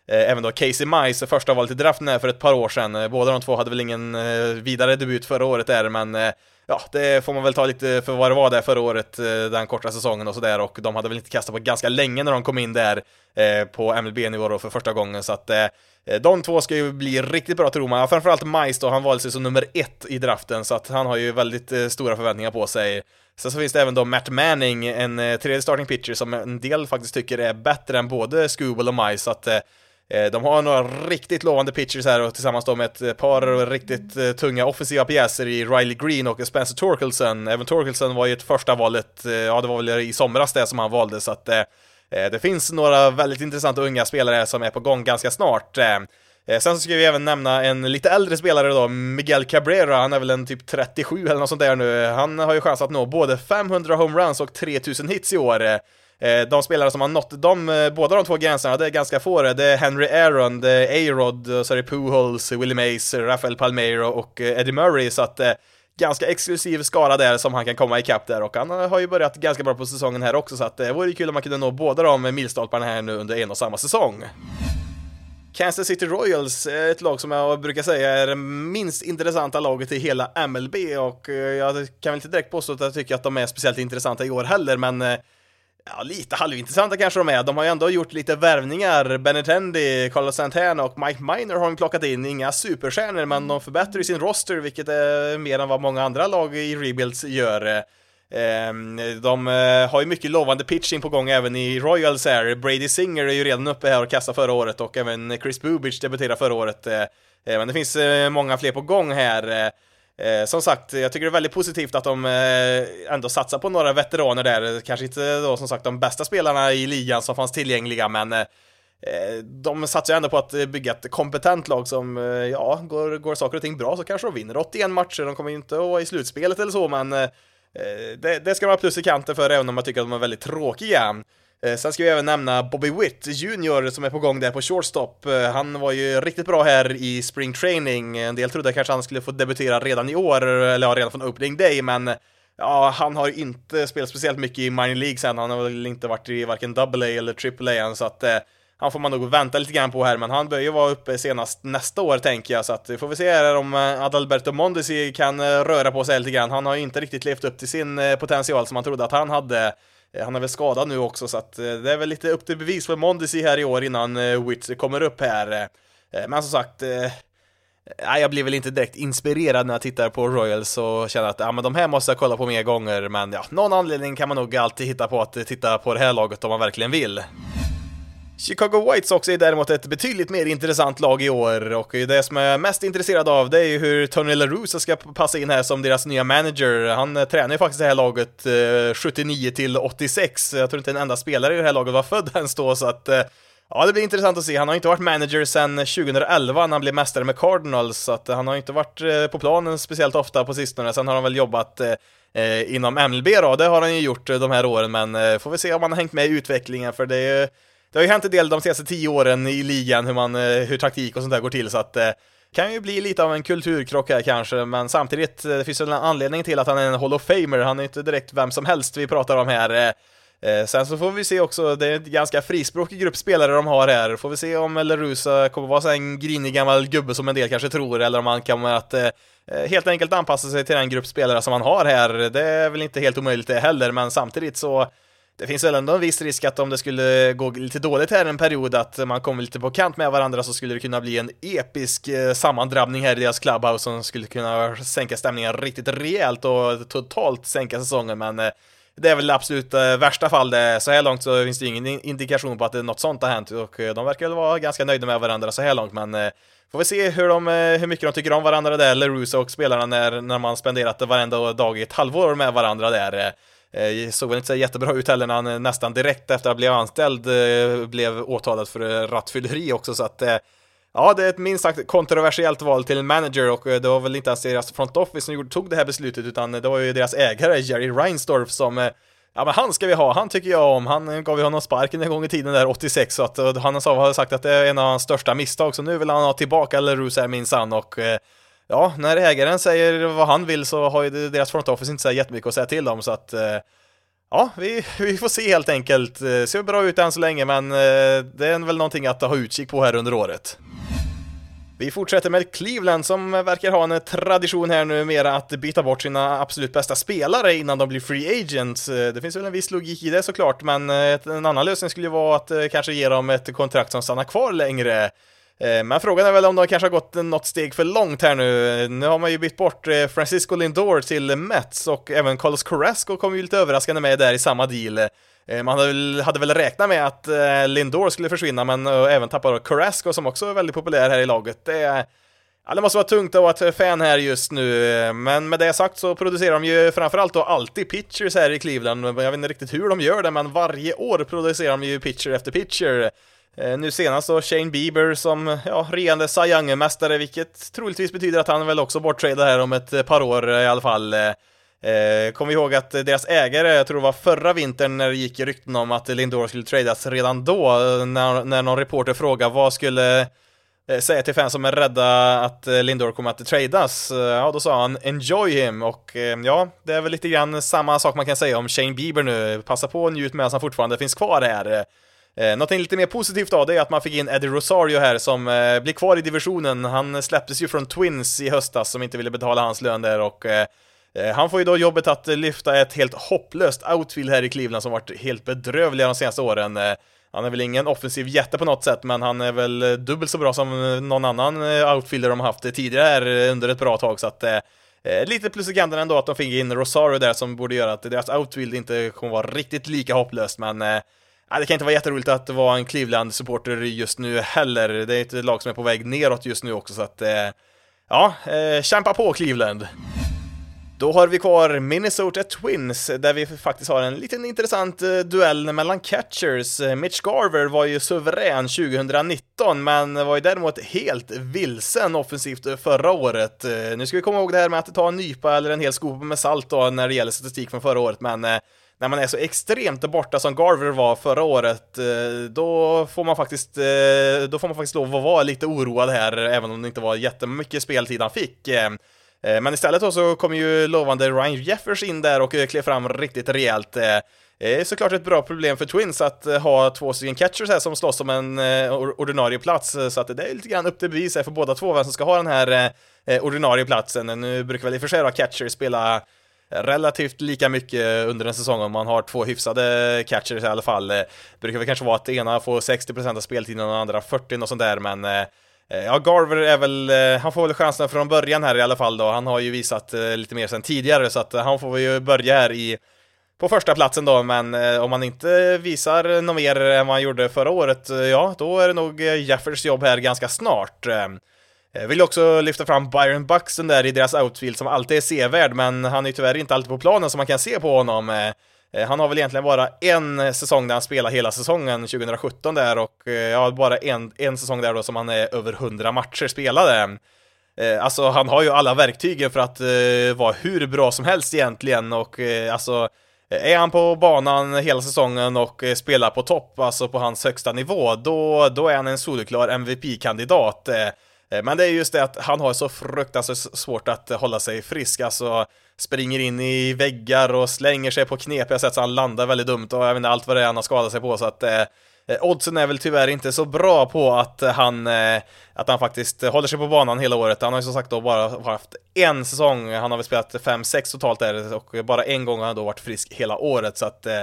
Eh, även då Casey Mice, första valet i draften här för ett par år sedan. Eh, båda de två hade väl ingen eh, vidare debut förra året där, men ja, det får man väl ta lite för vad det var där förra året, den korta säsongen och sådär, och de hade väl inte kastat på ganska länge när de kom in där på MLB-nivå då för första gången, så att de två ska ju bli riktigt bra tror man, framförallt Mice då, han valde sig som nummer ett i draften, så att han har ju väldigt stora förväntningar på sig. Sen så finns det även då Matt Manning, en tredje starting pitcher som en del faktiskt tycker är bättre än både Scooble och Mice, så att Eh, de har några riktigt lovande pitchers här och tillsammans då med ett eh, par riktigt eh, tunga offensiva pjäser i Riley Green och Spencer Torkelson. Även Torkelson var ju ett första valet, ja det var väl i somras det som han valde så att det finns några väldigt intressanta unga spelare som är på gång ganska snart. Sen så ska vi även nämna en lite äldre spelare då, Miguel Cabrera, han är väl en typ 37 eller något sånt där nu. Han har ju chans att nå både 500 homeruns och 3000 hits i år. Eh, de spelare som har nått de, eh, båda de två gränserna, det är ganska få det. är Henry Aaron, det är A-Rod, så är det Pujols, Willie Mays, Rafael Palmeiro och eh, Eddie Murray, så att ganska exklusiv skara där som han kan komma ikapp där och han har ju börjat ganska bra på säsongen här också så att det vore kul om man kunde nå båda de milstolparna här nu under en och samma säsong. Kansas City Royals är ett lag som jag brukar säga är det minst intressanta laget i hela MLB och jag kan väl inte direkt påstå att jag tycker att de är speciellt intressanta i år heller men Ja, lite halvintressanta kanske de är. De har ju ändå gjort lite värvningar. Benetendi, Carlos Santana och Mike Miner har de plockat in. Inga superstjärnor, men de förbättrar ju sin roster, vilket är mer än vad många andra lag i rebuilds gör. Ehm, de eh, har ju mycket lovande pitching på gång även i Royals här. Brady Singer är ju redan uppe här och kastar förra året och även Chris Bubich debuterade förra året. Eh, eh, men det finns många fler på gång här. Eh, som sagt, jag tycker det är väldigt positivt att de eh, ändå satsar på några veteraner där. Kanske inte eh, då som sagt de bästa spelarna i ligan som fanns tillgängliga, men eh, eh de satsar ju ändå på att eh, bygga ett kompetent lag som, eh, ja, går, går saker och ting bra så kanske de vinner 81 matcher. De kommer ju inte att vara i slutspelet eller så, men eh, det, det ska vara plus i kanten för även om jag tycker att de är väldigt tråkiga. Eh, sen ska vi även nämna Bobby Witt Jr som är på gång där på shortstop. Eh, han var ju riktigt bra här i spring training. En del trodde kanske han skulle få debutera redan i år, eller ja, redan från opening day, men ja, han har inte spelat speciellt mycket i minor league sen. Han har väl inte varit i varken AA eller AAA än, så att eh, han får man nog vänta lite grann på här, men han bör ju vara uppe senast nästa år tänker jag, så att vi får vi se här om eh, Adalberto Mondesi kan röra på sig lite grann. Han har ju inte riktigt levt upp till sin potential som man trodde att han hade Eh, han är väl skadad nu också så att eh, det är väl lite upp till bevis för Mondesi här i år innan eh, Witz kommer upp här. Men som sagt, Nej, jag blir väl inte direkt inspirerad när jag tittar på Royals och känner att ja, men de här måste jag kolla på mer gånger, men ja, någon anledning kan man nog alltid hitta på att titta på det här laget om man verkligen vill. Chicago White Sox är däremot ett betydligt mer intressant lag i år och det som jag är mest intresserad av det är ju hur Tony La Russa ska passa in här som deras nya manager. Han eh, tränar ju faktiskt det här laget eh, 79 till 86. Jag tror inte en enda spelare i det här laget var född ens då, så att eh, Ja, det blir intressant att se. Han har inte varit manager sedan 2011 när han blev mästare med Cardinals, så att han har inte varit eh, på planen speciellt ofta på sistone. Sen har han väl jobbat eh, inom MLB då, det har han ju gjort de här åren, men får vi se om han har hängt med i utvecklingen, för det är ju det har ju hänt en del de senaste tio åren i ligan hur, man, eh, hur taktik och sånt där går till, så att det kan ju bli lite av en kulturkrock här kanske, men samtidigt, eh, det finns en anledning till att han är en Hall of Famer, han är inte direkt vem som helst vi pratar om här. Sen så får vi se också, det är en ganska frispråkig grupp spelare de har här, får vi se om Lerusa kommer vara en grinig gammal gubbe som en del kanske tror, eller om han kommer att helt enkelt anpassa sig till den grupp spelare som han har här. Det är väl inte helt omöjligt det heller, men samtidigt så det finns väl ändå en viss risk att om det skulle gå lite dåligt här en period, att man kommer lite på kant med varandra så skulle det kunna bli en episk eh, sammandrabbning här i deras clubhouse som skulle kunna sänka stämningen riktigt rejält och totalt sänka säsongen, men eh, det är väl absolut eh, värsta fall det. Så här långt så finns det ingen indikation på att något sånt har hänt och de verkar väl vara ganska nöjda med varandra så här långt, men Får vi se hur, de, hur mycket de tycker om varandra där, LaRusso och spelarna, när, när man spenderat varenda dag i ett halvår med varandra där. Eh, såg väl inte så jättebra ut heller när han eh, nästan direkt efter att ha blivit anställd eh, blev åtalad för eh, rattfylleri också. Så att eh, Ja, det är ett minst sagt kontroversiellt val till en manager och det var väl inte ens deras front office som tog det här beslutet utan det var ju deras ägare Jerry Reinsdorf som Ja men han ska vi ha, han tycker jag om, han gav ju honom sparken en gång i tiden där 86 så att han har sagt att det är en av hans största misstag. Så nu vill han ha tillbaka LaRus här minsann och ja, när ägaren säger vad han vill så har ju deras front office inte så jättemycket att säga till om så att eh, Ja, vi, (laughs) vi får se helt enkelt. Eh, ser bra ut än så länge, men eh, det är väl någonting att ha utkik på här under året. Vi fortsätter med Cleveland som verkar ha en tradition här numera att byta bort sina absolut bästa spelare innan de blir free agents. Det finns väl en viss logik i det såklart, men en annan lösning skulle ju vara att kanske ge dem ett kontrakt som stannar kvar längre. Eh, men frågan är väl om de kanske har gått något steg för långt här nu. Nu har man ju bytt bort eh, Francisco Lindor till Mets och även Carlos Carrasco kom ju lite överraskande med där i samma deal. Eh, man hade väl, hade väl räknat med att Lindor skulle försvinna, men även tappa Carrasco som också är väldigt populär här i laget. Det, ja, det måste vara tungt att vara ett fan här just nu, men med det sagt så producerar de ju framförallt då alltid pitchers här i Cleveland. Jag vet inte riktigt hur de gör det, men varje år producerar de ju pitcher efter pitcher. Eh, nu senast då Shane Bieber som, ja, regerande Cy Young-mästare, vilket troligtvis betyder att han väl också borttradar här om ett par år eh, i alla fall. Eh, eh kom ihåg att deras ägare, jag tror det var förra vintern när det gick rykten om att Lindor skulle tradas redan då, när, när någon reporter frågade vad skulle säga till fans som är rädda att Lindor kommer att tradas, ja då sa han 'enjoy him' och ja, det är väl lite grann samma sak man kan säga om Shane Bieber nu, passa på och njut medan han fortfarande finns kvar här. Eh, någonting lite mer positivt då, det är att man fick in Eddie Rosario här som eh, blir kvar i divisionen. Han släpptes ju från Twins i höstas som inte ville betala hans lön där och eh, eh han får ju då jobbet att lyfta ett helt hopplöst outfield här i Cleveland som varit helt bedrövliga de senaste åren. Eh, han är väl ingen offensiv jätte på något sätt, men han är väl dubbelt så bra som någon annan eh, outfielder de har haft tidigare här under ett bra tag, så att eh, lite plus i kanten ändå att de fick in Rosario där som borde göra att deras outfield inte kommer vara riktigt lika hopplöst, men eh, det kan inte vara jätteroligt att vara en Cleveland-supporter just nu heller. Det är ett lag som är på väg neråt just nu också, så att eh, ja, eh, kämpa på Cleveland! Då har vi kvar Minnesota Twins, där vi faktiskt har en liten intressant eh, duell mellan catchers. Eh, Mitch Garver var ju suverän 2019, men var ju däremot helt vilsen offensivt eh, förra året. Nu ska vi komma ihåg det här med att ta en nypa eller en hel skopa med salt då när det gäller statistik från förra året, men när man är så extremt borta som Garver var förra året, eh, då får man faktiskt, eh, då får man faktiskt lov att vara lite oroad här, även om det inte var jättemycket speltid han fick. Eh, men istället då så kom ju lovande Ryan Jeffers in där och klev fram riktigt rejält. Det är såklart ett bra problem för Twins att ha två stycken catchers här som slåss om en ordinarie plats, så att det är lite grann upp till bevis här för båda två vem som ska ha den här ordinarie platsen. Nu brukar väl i och för sig då catchers spela relativt lika mycket under en säsong om man har två hyfsade catchers i alla fall. Det brukar väl kanske vara att ena får 60% av speltiden och den andra 40% och sånt där, men eh, eh, Ja, Garver är väl, han får väl chansen från början här i alla fall då. Han har ju visat lite mer sen tidigare så att han får ju börja här i på första platsen då, men om man inte visar något mer än vad man gjorde förra året, ja, då är det nog Jeffers jobb här ganska snart. Jag vill också lyfta fram Byron Buxton där i deras outfield som alltid är sevärd, men han är tyvärr inte alltid på planen som man kan se på honom. Eh, eh, han har väl egentligen bara en säsong där han spelar hela säsongen, 2017 där, och ja, bara en, en säsong där då som han är över 100 matcher spelade. Alltså, han har ju alla verktygen för att vara hur bra som helst egentligen, och alltså, är han på banan hela säsongen och spelar på topp, alltså på hans högsta nivå, då, då är han en solklar MVP-kandidat. Eh, men det är just det att han har så fruktansvärt svårt att hålla sig frisk, alltså springer in i väggar och slänger sig på knepiga sätt så han landar väldigt dumt och jag vet inte allt vad det är han har skadat sig på. Så att eh, eh Oddsen är väl tyvärr inte så bra på att eh, han, eh, att han faktiskt håller sig på banan hela året. Han har ju som sagt då bara haft en säsong, han har väl spelat 5-6 totalt där och bara en gång har han då varit frisk hela året. Så att eh,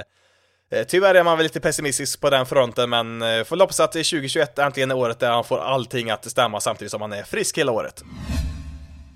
Eh, tyvärr är man väl lite pessimistisk på den fronten, men eh, får hoppas att 2021 äntligen är året där han får allting att stämma samtidigt som han är frisk hela året.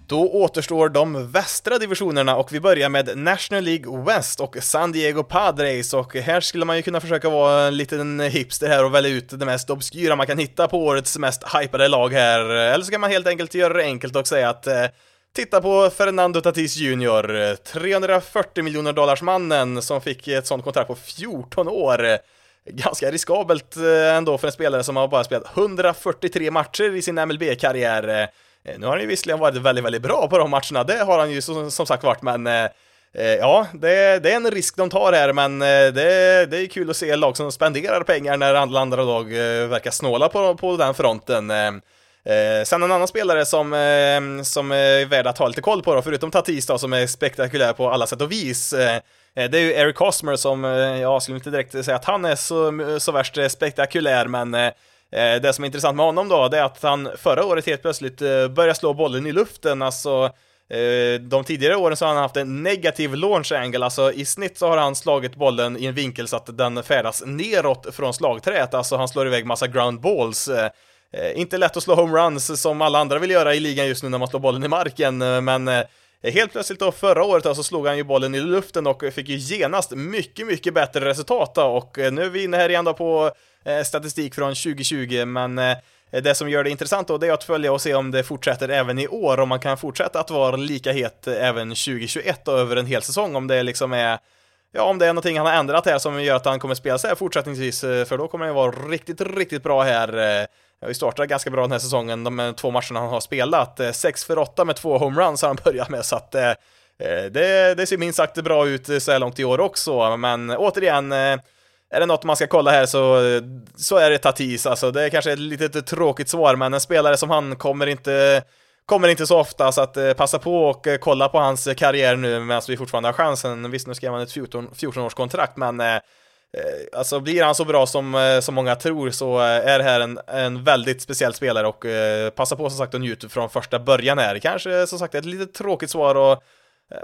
Då återstår de västra divisionerna och vi börjar med National League West och San Diego Padres och här skulle man ju kunna försöka vara en liten hipster här och välja ut det mest obskyra man kan hitta på årets mest hypade lag här, eller så kan man helt enkelt göra det enkelt och säga att eh, Titta på Fernando Tatis Jr, 340 miljoner dollars mannen som fick ett sånt kontrakt på 14 år. Ganska riskabelt eh, ändå för en spelare som har bara spelat 143 matcher i sin MLB-karriär. Eh, nu har han ju visserligen varit väldigt, väldigt bra på de matcherna, det har han ju som, som sagt varit, men eh, ja, det, det, är en risk de tar här, men det, det är kul att se lag som spenderar pengar när andra, andra lag verkar snåla på, på den fronten. Eh, sen en annan spelare som, eh, som är värd att ha lite koll på då, förutom Tatis då, som är spektakulär på alla sätt och vis, eh, det är ju Eric Hosmer som, jag skulle inte direkt säga att han är så, så värst spektakulär, men Eh, det som är intressant med honom då, det är att han förra året helt plötsligt började slå bollen i luften, alltså de tidigare åren så har han haft en negativ launch angle, alltså i snitt så har han slagit bollen i en vinkel så att den färdas neråt från slagträet, alltså han slår iväg massa ground balls. Eh, inte lätt att slå homeruns som alla andra vill göra i ligan just nu när man slår bollen i marken, eh, men eh, Helt plötsligt då förra året så slog han ju bollen i luften och fick ju genast mycket, mycket bättre resultat då, och nu är vi inne här igen då på statistik från 2020, men det som gör det intressant då, det är att följa och se om det fortsätter även i år, om man kan fortsätta att vara lika het även 2021 och över en hel säsong, om det liksom är Ja, om det är någonting han har ändrat här som gör att han kommer spela så här fortsättningsvis, för då kommer han ju vara riktigt, riktigt bra här. Vi startar ganska bra den här säsongen, de två matcherna han har spelat. Eh, 6 för 8 med två homeruns har han börjat med, så att eh, eh, det, det ser minst sagt bra ut så här långt i år också, men återigen är det något man ska kolla här så, så är det Tatis, alltså det är kanske ett litet tråkigt svar, men en spelare som han kommer inte kommer inte så ofta, så att eh, passa på och eh, kolla på hans karriär nu medan vi fortfarande har chansen. Visst, nu skrev han ett 14, 14 men eh, Eh, alltså blir han så bra som, eh, som många tror så eh, är det här en, en väldigt speciell spelare och eh, passa på som sagt att njuta från första början här. Kanske som sagt ett lite tråkigt svar och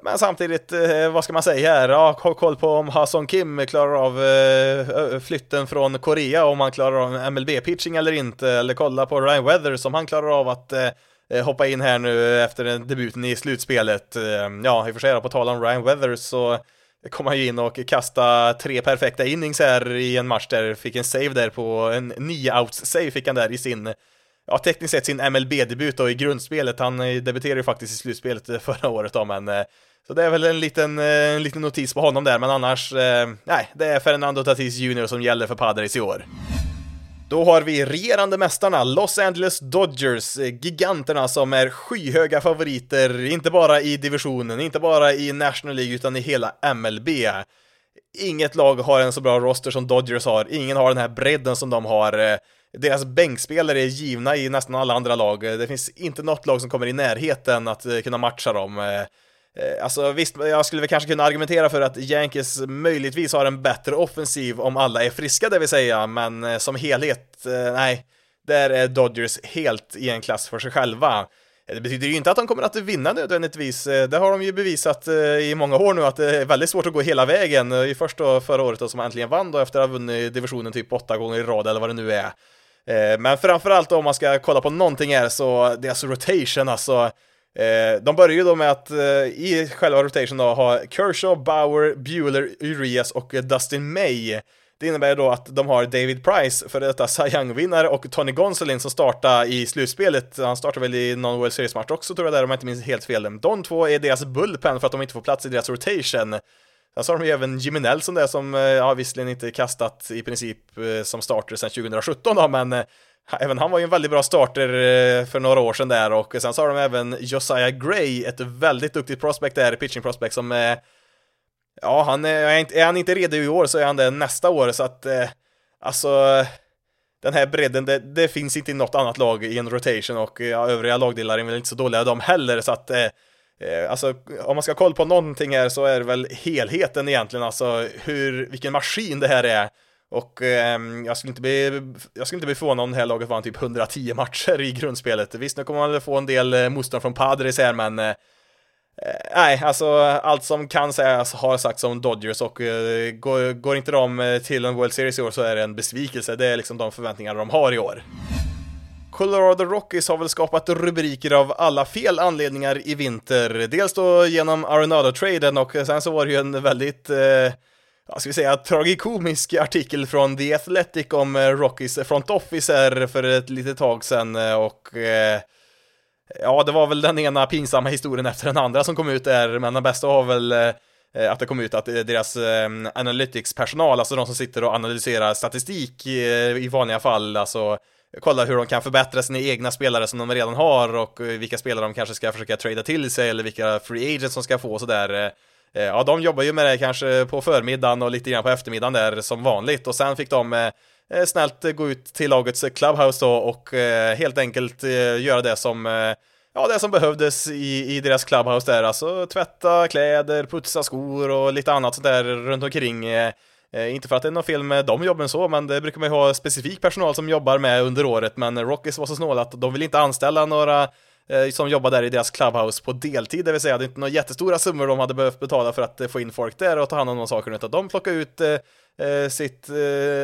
men samtidigt, eh, vad ska man säga här? Ja, ha koll på om Hasson Kim klarar av eh, flytten från Korea, om han klarar av MLB-pitching eller inte, eller kolla på Ryan Weathers om han klarar av att hoppa in här nu efter debuten i slutspelet. Ja, i och för sig på tal om Ryan Weathers så kom han ju in och kastade tre perfekta innings här i en match där, fick en save där på en 9-outs-save fick han där i sin ja, tekniskt sett sin MLB-debut då i grundspelet. Han eh, debuterade ju faktiskt i slutspelet eh, förra året då, men eh, så det är väl en liten, en liten notis på honom där, men annars, nej, det är Fernando Tatis Jr som gäller för Padres i år. Då har vi regerande mästarna Los Angeles Dodgers, eh, giganterna som är skyhöga favoriter, inte bara i divisionen, inte bara i National League, utan i hela MLB. Inget lag har en så bra roster som Dodgers har, ingen har den här bredden som de har eh, deras bänkspelare är givna i nästan alla andra lag. Eh, det finns inte något lag som kommer i närheten att kunna matcha dem. Eh, alltså visst, jag skulle väl kanske kunna argumentera för att Yankees möjligtvis har en bättre offensiv om alla är friska, det vill säga, men eh, som helhet, eh, nej, där är Dodgers helt i en klass för sig själva. Det betyder ju inte att de kommer att vinna nödvändigtvis. Det har de ju bevisat i många år nu att det är väldigt svårt att gå hela vägen. Först då förra året då som äntligen vann då efter att ha vunnit divisionen typ åtta gånger i rad eller vad det nu är. Men framförallt om man ska kolla på någonting här så deras rotation alltså Eh, de börjar ju då med att eh, i själva rotation då ha Kershaw, Bauer, Bueller, Urias och eh, Dustin May. Det innebär då att de har David Price, för detta Cy Young-vinnare, och Tony Gonsolin som startar i slutspelet. Han startar väl i någon World Series-match också tror jag där, om jag inte minns helt fel. De två är deras bullpen för att de inte får plats i deras rotation. Sen så har de ju även Jimmy Nelson där som, eh, ja visserligen inte kastat i princip eh, som starter sedan 2017 då, men Även han var ju en väldigt bra starter eh, för några år sedan där och sen så har de även Josiah Gray, ett väldigt duktigt prospect där, pitching prospect som är... Ja, han är, är han inte redo i år så är han det nästa år så att eh, alltså den här bredden, det, det, finns inte i något annat lag i en rotation och ja, övriga lagdelar är väl inte så dåliga de heller så att alltså om man ska kolla på någonting här så är det väl helheten egentligen, alltså hur, vilken maskin det här är och eh, jag, skulle inte bli, jag skulle inte bli förvånad om det här laget vann typ 110 matcher i grundspelet. Visst, nu kommer man väl få en del eh, motstånd från Padres här, men eh, eh nej, alltså allt som kan sägas har sagts om Dodgers och eh, går, går, inte de eh, till en World Series i år så är det en besvikelse. Det är liksom de förväntningar de har i år. Colorado Rockies har väl skapat rubriker av alla fel anledningar i vinter. Dels då genom Arenado-traden och sen så var det ju en väldigt eh, ja, ska vi säga, tragikomisk artikel från The Athletic om eh, Rockys front front officer för ett litet tag sedan eh, och eh, ja, det var väl den ena pinsamma historien efter den andra som kom ut där, men den bästa var väl eh, att det kom ut att deras analytics-personal, alltså de som sitter och analyserar statistik i vanliga fall, alltså kolla hur de kan förbättra sina egna spelare som de redan har och vilka spelare de kanske ska försöka trada till sig eller vilka free agents som ska få sådär Eh, Eh, ja, de jobbar ju med det kanske på förmiddagen och lite grann på eftermiddagen där som vanligt. Och sen fick de eh, snällt gå ut till lagets clubhouse då och eh, helt enkelt göra det som ja, det som behövdes i, i deras clubhouse där, alltså tvätta kläder, putsa skor och lite annat sånt där runt omkring. Eh, inte för att det är något fel med de jobben så, men det brukar man ju ha specifik personal som jobbar med under året, men Rockies var så snåla att de vill inte anställa några Eh, som jobbar där i deras clubhouse på deltid, det vill säga det är inte några jättestora summor de hade behövt betala för att eh, få in folk där och ta hand om de sakerna, utan de plockar ut eh, eh sitt,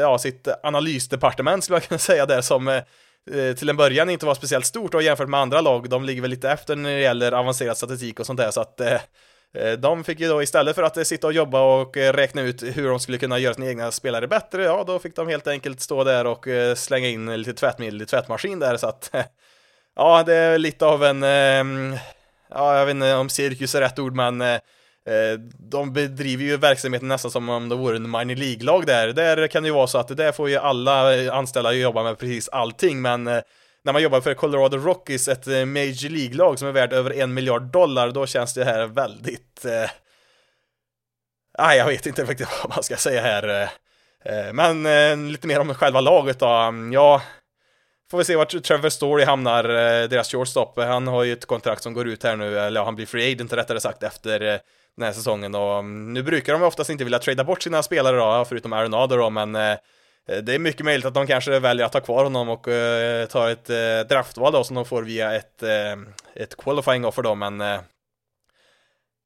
ja, sitt analysdepartement skulle jag kunna (laughs) säga där som till en början inte var speciellt stort och jämfört med andra lag, de ligger väl lite efter när det gäller avancerad statistik och sånt där, så att de fick ju då istället för att sitta och jobba och räkna ut hur de skulle kunna göra sina egna spelare bättre, ja då fick de helt enkelt stå där och slänga in lite tvättmedel i tvättmaskin där så att (laughs) ja, det är lite av en, eh, ja, jag vet inte om cirkus är rätt ord, men eh, eh, de bedriver ju verksamheten nästan som om det vore en minor League-lag där. Där kan det ju vara så att det där får ju alla anställda jobba med precis allting, men eh, när man jobbar för Colorado Rockies, ett eh, Major League-lag som är värt över en miljard dollar, då känns det här väldigt... Eh... ah, jag vet inte riktigt (laughs) vad man ska säga här. Eh, eh, men eh, lite mer om själva laget då. Ja, Får vi se vart Trevor Story hamnar, eh, deras shortstop. Han har ju ett kontrakt som går ut här nu, eller ja, han blir free agent rättare sagt efter eh, den här säsongen och mm, nu brukar de oftast inte vilja trada bort sina spelare då, förutom Arenado då, men eh, det är mycket möjligt att de kanske väljer att ta kvar honom och uh, ta ett uh, draftval då som de får via ett, uh, ett qualifying offer då, men uh,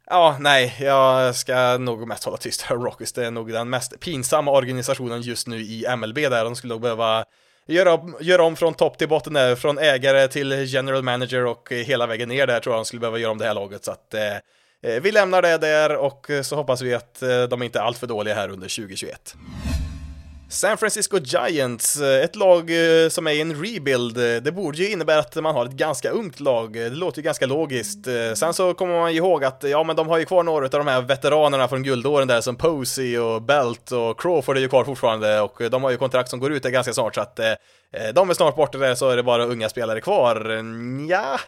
Ja, nej, jag ska nog mest hålla tyst här. Rockies, det är nog den mest pinsamma organisationen just nu i MLB där. De skulle nog behöva göra, göra om från topp till botten där, från ägare till general manager och eh, hela vägen ner där tror jag de skulle behöva göra om det här laget. Så att eh, eh vi lämnar det där och eh, så hoppas vi att de inte är alltför dåliga här under 2021. San Francisco Giants, eh, ett lag eh, som är i en rebuild, eh, det borde ju innebära att man har ett ganska ungt lag, det låter ju ganska logiskt. Sen så kommer man ihåg att, ja men de har ju kvar några av de här veteranerna från guldåren där som Posey och Belt och Crawford är ju kvar fortfarande och de har ju kontrakt som går ut där ganska snart så att de är snart borta där så är det bara unga spelare kvar. Mm, ja,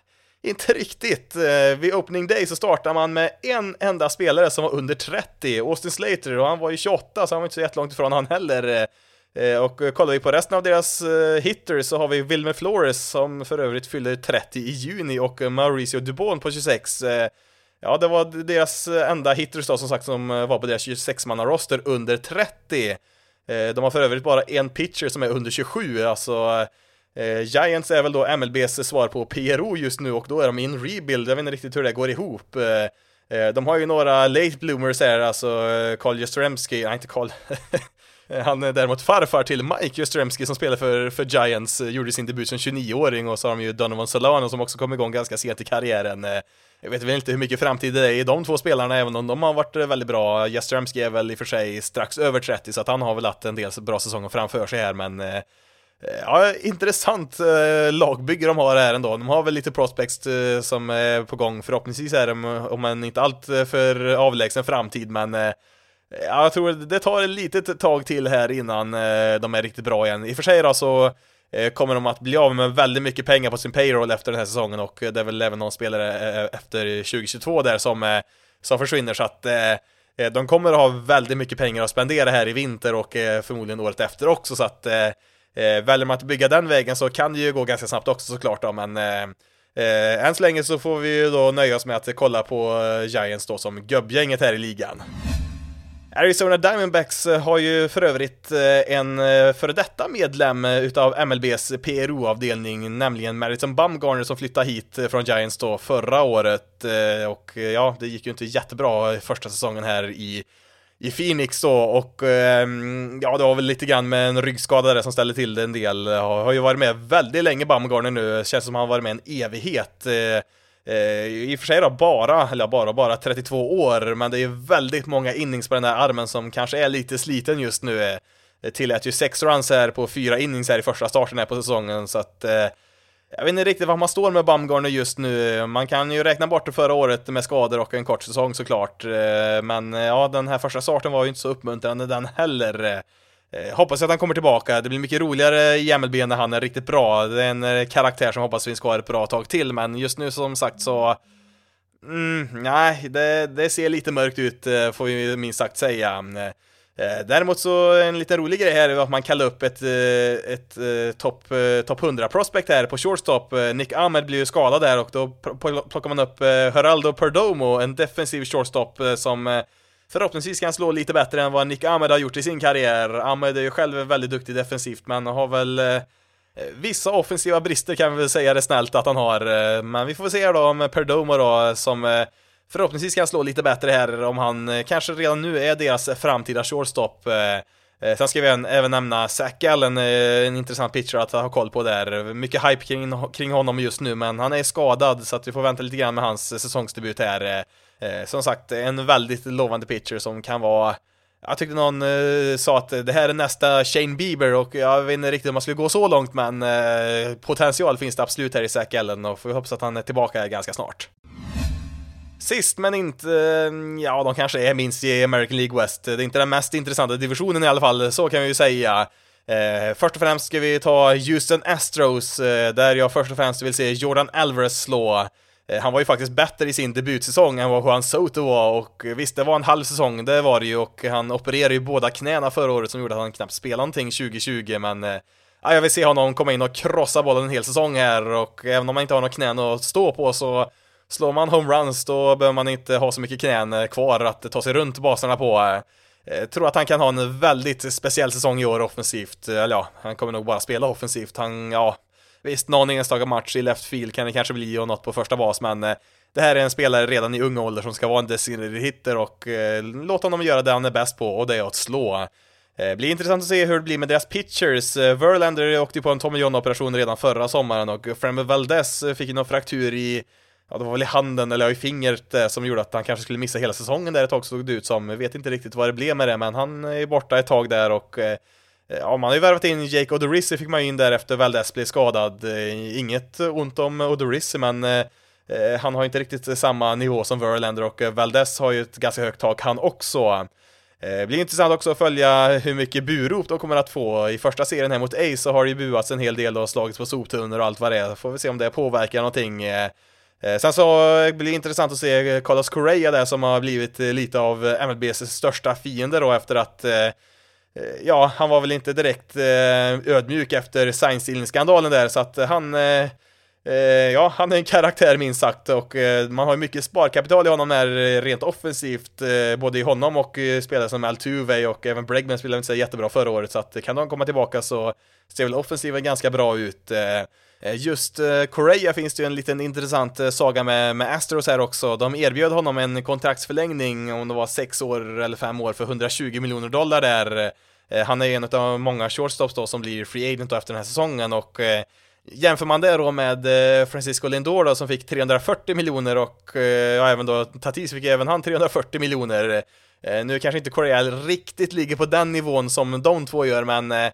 inte riktigt. Eh, vid opening day så startar man med en enda spelare som var under 30, Austin Slater, och han var ju 28 så han var inte så jättelångt ifrån han heller. Eh, och kollar vi på resten av deras eh, hitters så har vi Wilmer Flores som för övrigt fyller 30 i juni och Mauricio Dubon på 26. Ja, det var deras enda hitters då som sagt som var på deras 26-manna-roster under 30. De har för övrigt bara en pitcher som är under 27, alltså Eh, Giants är väl då MLBs svar på PRO just nu och då är de in rebuild, jag vet inte riktigt hur det går ihop. Eh, eh de har ju några late bloomers här, alltså eh, Carl Jastrzemski, nej inte Carl, (laughs) Han är däremot farfar till Mike Jastrzemski som spelar för, för Giants, eh, gjorde sin debut som 29-åring och så har de ju Donovan Solano som också kom igång ganska sent i karriären. Eh, jag vet väl inte hur mycket framtid det är i de två spelarna, även om de har varit väldigt bra. Jastrzemski är väl i och för sig strax över 30, så att han har väl haft en del bra säsonger framför sig här, men Eh, ja, intressant eh, lagbygge de har här ändå. De har väl lite prospects eh, som är på gång. Förhoppningsvis är de, eh, om en inte allt eh, för avlägsen framtid, men eh, ja, jag tror det tar ett litet tag till här innan eh, de är riktigt bra igen. I och för sig då så kommer de att bli av med väldigt mycket pengar på sin payroll efter den här säsongen och det är väl även någon spelare efter 2022 där som, som försvinner så att de kommer att ha väldigt mycket pengar att spendera här i vinter och förmodligen året efter också så att Eh, väljer man att bygga den vägen så kan det ju gå ganska snabbt också såklart då, men eh, eh, än så länge så får vi ju då nöja oss med att kolla på eh, Giants då som gubbgänget här i ligan. Arizona Diamondbacks eh, har ju för övrigt eh, en eh, före detta medlem utav MLBs PRO-avdelning, nämligen Madison Bumgarner som flyttade hit från Giants då förra året och ja, det gick ju inte jättebra första säsongen här i i Phoenix då och eh, ja, det var väl lite grann med en ryggskada där som ställde till det en del. Eh, har, har ju varit med väldigt länge Bumgarner nu, känns som han varit med en evighet. Eh, eh, I och för sig då bara, eller bara, bara 32 år, men det är väldigt många innings på den där armen som kanske är lite sliten just nu. Eh, tillät ju sex runs här på fyra innings här i första starten här på säsongen, så att eh, jag vet inte riktigt var man står med Bumgarner just nu. Man kan ju räkna bort det förra året med skador och en kort säsong såklart. Eh, men eh, ja, den här första starten var ju inte så uppmuntrande den heller. Eh, hoppas att han kommer tillbaka. Det blir mycket roligare i MLB när han är riktigt bra. Det är en karaktär som hoppas finns kvar ett bra tag till, men just nu som sagt så Mm, nej, det, det ser lite mörkt ut får vi minst sagt säga. Eh, däremot så en liten rolig grej här är att man kallar upp ett, eh, ett, ett topp top 100 prospect här på shortstop. Nick Ahmed blir ju skadad där och då plockar man upp Geraldo Perdomo, en defensiv shortstop som förhoppningsvis kan slå lite bättre än vad Nick Ahmed har gjort i sin karriär. Ahmed är ju själv väldigt duktig defensivt men har väl vissa offensiva brister kan vi väl säga det snällt att han har. Men vi får väl se då om Perdomo då som förhoppningsvis kan han slå lite bättre här om han eh, kanske redan nu är deras framtida shortstop. Eh, eh, sen ska vi även nämna Zack Allen, en intressant pitcher att ha koll på där. Mycket hype kring, kring honom just nu, men han är skadad så att vi får vänta lite grann med hans säsongsdebut här. Som sagt, en väldigt lovande pitcher som kan vara jag tyckte någon eh, sa att det här är nästa Shane Bieber och jag vet inte riktigt om man skulle gå så långt men eh, potential finns det absolut här i Zack Allen och får hoppas att han är tillbaka ganska snart. Sist men inte, mm, ja de kanske är minst i American League West. Det är inte den mest intressanta divisionen i alla fall, så kan vi ju säga. Eh, först och främst ska vi ta Houston Astros, eh, där jag först och främst vill se Jordan Alvarez slå. Eh, han var ju faktiskt bättre i sin debutsäsong än vad Juan Soto var och visst, det var en halv säsong, det var det ju och han opererade ju båda knäna förra året som gjorde att han knappt spelade någonting 2020 men eh, Ja, jag vill se honom komma in och krossa bollen en hel säsong här och även om han inte har några knän att stå på så slår man homeruns då behöver man inte ha så mycket knän eh, kvar att ta sig runt baserna på. Jag tror att han kan ha en väldigt speciell säsong i år offensivt. Eller ja, han kommer nog bara spela offensivt. Han, ja, visst, någon enstaka match i left field kan det kanske bli och något på första bas, men det här är en spelare redan i ung ålder som ska vara en designated hitter och eh, låt honom göra det han är bäst på och det är att slå. Eh, blir intressant att se hur det blir med deras pitchers. Eh, Verlander åkte ju på en Tommy John-operation redan förra sommaren och Framber Valdez fick ju någon fraktur i ja, det var väl i handen eller i fingret eh, som gjorde att han kanske skulle missa hela säsongen där ett tag såg det ut som. Jag vet inte riktigt vad det blev med det, men han är borta ett tag där och eh, eh Ja, man har ju värvat in Jake Odorizzi fick man ju in där efter Valdes blev skadad. Eh, inget ont om Odorizzi, men eh, eh han har inte riktigt samma nivå som Verlander och eh, Valdes har ju ett ganska högt tak han också. Det blir intressant också att följa hur mycket burop de kommer att få. I första serien här mot Ace så har det ju buats en hel del och slagits på soptunnor och allt vad det är. Får vi se om det påverkar någonting. Eh, sen så eh, blir det intressant att se eh, Carlos Correa där som har blivit lite av MLBs största fiende då efter att Ja, han var väl inte direkt ödmjuk efter Science-skandalen där så att han Ja, han är en karaktär minst sagt och man har ju mycket sparkapital i honom här rent offensivt både i honom och spelare som Altuve och även Bregman spelade inte så jättebra förra året så att kan de komma tillbaka så ser väl offensiven ganska bra ut. Eh, just eh, Correa finns det ju en liten intressant eh, saga med, med Astros här också. De erbjöd honom en kontraktsförlängning om det var sex år eller fem år för 120 miljoner dollar där. han är ju en av många shortstops då som blir free agent då efter den här säsongen och Jämför man det då med Francisco Lindor då som fick 340 miljoner och ja, även då Tatis fick även han 340 miljoner. Nu kanske inte Correa riktigt ligger på den nivån som de två gör, men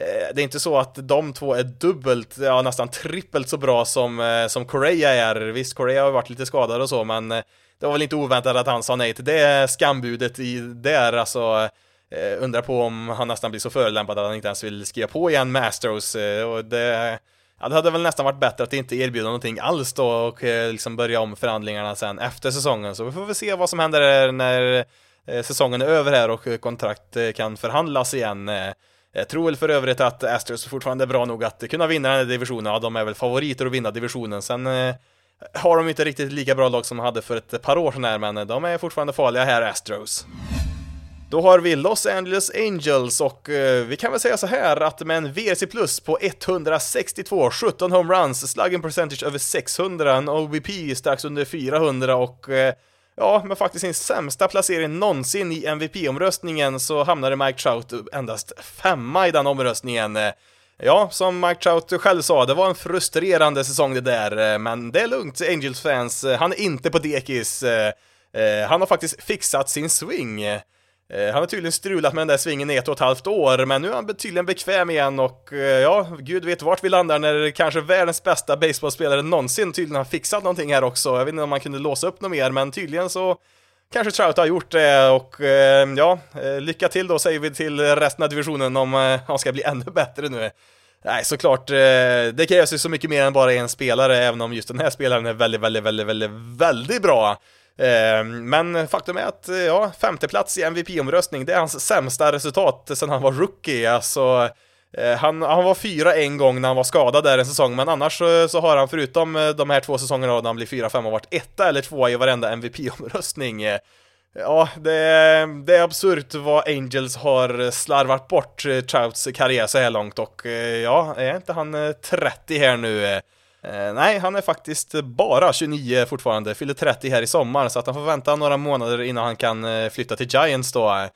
Eh, det är inte så att de två är dubbelt, ja nästan trippelt så bra som, eh, som Correa är. Visst, Correa har varit lite skadad och så, men eh, det var väl inte oväntat att han sa nej till det skambudet i där, alltså undrar på om han nästan blir så förolämpad att han inte ens vill skriva på igen med Astros och det Ja, det hade väl nästan varit bättre att inte erbjuda någonting alls då och liksom börja om förhandlingarna sen efter säsongen. Så vi får väl se vad som händer när säsongen är över här och kontrakt kan förhandlas igen. Jag tror väl för övrigt att Astros fortfarande är bra nog att kunna vinna den här divisionen. Ja, de är väl favoriter att vinna divisionen. Sen eh, har de inte riktigt lika bra lag som de hade för ett par år sedan här, men de är fortfarande farliga här, Astros. Då har vi Los Angeles Angels och eh, vi kan väl säga så här att med en VRC plus på 162, 17 homeruns, slugging percentage över 600, en OBP strax under 400 och eh, ja, med faktiskt sin sämsta placering någonsin i MVP-omröstningen så hamnade Mike Trout endast femma i den omröstningen. Ja, som Mike Trout själv sa, det var en frustrerande säsong det där, men det är lugnt, Angels fans, han är inte på dekis. Eh, eh, han har faktiskt fixat sin swing. Eh, han har tydligen strulat med den där svingen i ett och ett halvt år, men nu är han tydligen bekväm igen och eh, ja, gud vet vart vi landar när kanske världens bästa baseballspelare någonsin tydligen har fixat någonting här också. Jag vet inte om man kunde låsa upp något mer, men tydligen så kanske Trout har gjort det och eh, ja, lycka till då säger vi till resten av divisionen om han ska bli ännu bättre nu. Nej, såklart, det krävs ju så mycket mer än bara en spelare, även om just den här spelaren är väldigt, väldigt, väldigt, väldigt, väldigt bra. Ehm, men faktum är att, eh, ja, femteplats i MVP-omröstning, det är hans sämsta resultat sedan han var rookie, alltså eh, han, han var fyra en gång när han var skadad där en säsong, men annars så, så har han förutom eh, de här två säsongerna då, när han blir fyra, fem och varit etta eller tvåa i varenda MVP-omröstning. Ja, det är, det är absurt vad Angels har slarvat bort Trouts karriär så här långt och ja, är inte han 30 här nu? Eh, nej, han är faktiskt bara 29 fortfarande, fyller 30 här i sommar så att han får vänta några månader innan han kan eh, flytta till Giants då.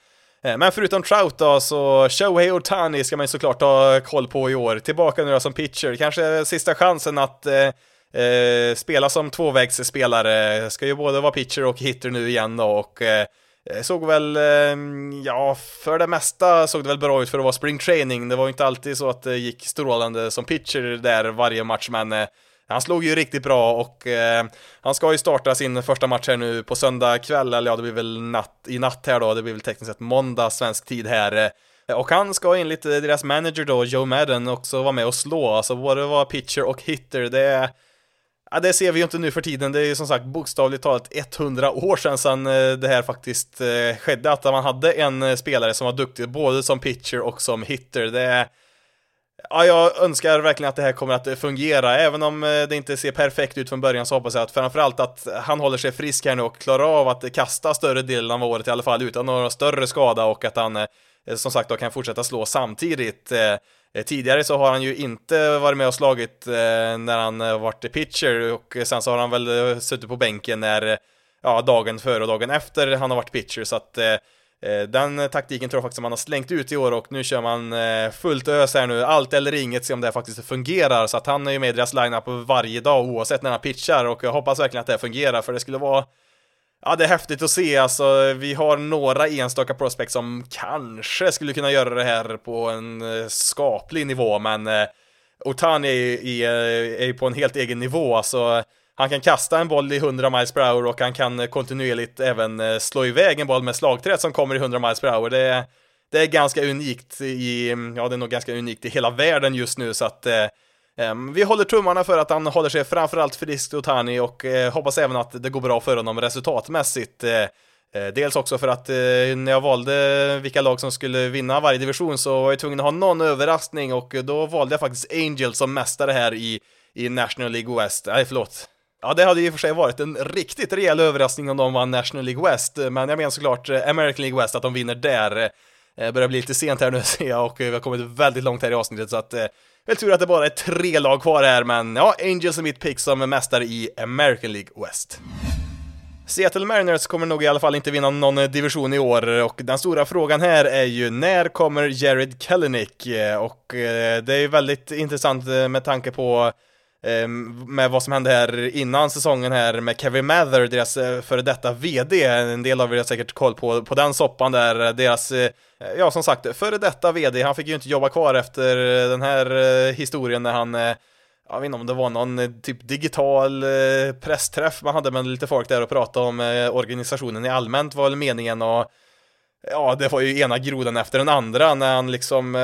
Eh, men förutom Trout då, så Shohei Otani ska man ju såklart ha koll på i år. Tillbaka nu då som pitcher, kanske sista chansen att eh, spela som tvåvägsspelare, ska ju både vara pitcher och hitter nu igen då och eh, Eh, såg väl, ehm, ja, för det mesta såg det väl bra ut för att vara spring training. Det var ju inte alltid så att det gick strålande som pitcher där varje match, men eh, han slog ju riktigt bra och eh, han ska ju starta sin första match här nu på söndag kväll, eller ja, det blir väl natt, i natt här då, det blir väl tekniskt sett måndag svensk tid här. Eh, och han ska enligt deras manager då, Joe Madden, också vara med och slå, alltså både vara pitcher och hitter, det är Ja, det ser vi ju inte nu för tiden. Det är ju som sagt bokstavligt talat 100 år sedan, sedan eh, det här faktiskt eh, skedde, att man hade en eh, spelare som var duktig både som pitcher och som hitter. Det är... Ja, jag önskar verkligen att det här kommer att fungera, även om det inte ser perfekt ut från början så hoppas jag att framförallt att han håller sig frisk här nu och klarar av att kasta större delen av året i alla fall utan några större skada och att han som sagt då kan fortsätta slå samtidigt. Eh, tidigare så har han ju inte varit med och slagit eh, när han eh, varit pitcher och sen så har han väl suttit på bänken när, ja, dagen före och dagen efter han har varit pitcher. Så att den taktiken tror jag faktiskt man har slängt ut i år och nu kör man fullt ös här nu, allt eller inget, se om det faktiskt fungerar. Så att han är ju med i deras line-up varje dag oavsett när han pitchar och jag hoppas verkligen att det fungerar för det skulle vara Ja, det är häftigt att se, alltså vi har några enstaka prospects som kanske skulle kunna göra det här på en eh, skaplig nivå, men eh, Otani eh, är, ju på en helt egen nivå, alltså han kan kasta en boll i 100 miles per hour och han kan kontinuerligt även slå iväg en boll med slagträet som kommer i 100 miles per hour. Det är, det är ganska unikt i, ja det är nog ganska unikt i hela världen just nu så att Ehm, vi håller tummarna för att han håller sig framförallt frisk Otani och eh, hoppas även att det går bra för honom resultatmässigt. Eh, eh, dels också för att när jag valde vilka lag som skulle vinna varje division så var jag tvungen att ha någon överraskning och då valde jag faktiskt Angels som mästare här i, i National League West. Nej, förlåt. Ja, det hade ju för sig varit en riktigt rejäl överraskning om de vann National League West, men jag menar såklart American League West, att de vinner där. Det börjar bli lite sent här nu (laughs) ser jag och vi har kommit väldigt långt här i avsnittet så att eh, Väl tur att det bara är tre lag kvar här, men ja, Angels är mitt pick som mästare i American League West. Seattle Mariners kommer nog i alla fall inte vinna någon division i år och den stora frågan här är ju när kommer Jared Kellenick? Eh, och det är ju väldigt intressant med tanke på Ehm, med vad som hände här innan säsongen här med Kevin Mather, deras eh, före detta VD. En del av er har säkert koll på, på den soppan där. Deras, eh, ja som sagt, före detta VD, han fick ju inte jobba kvar efter den här eh, historien när han jag vet inte om det var någon typ digital pressträff man hade med lite folk där och pratade om organisationen i allmänt var väl meningen och ja, det var ju ena grodan efter den andra när han liksom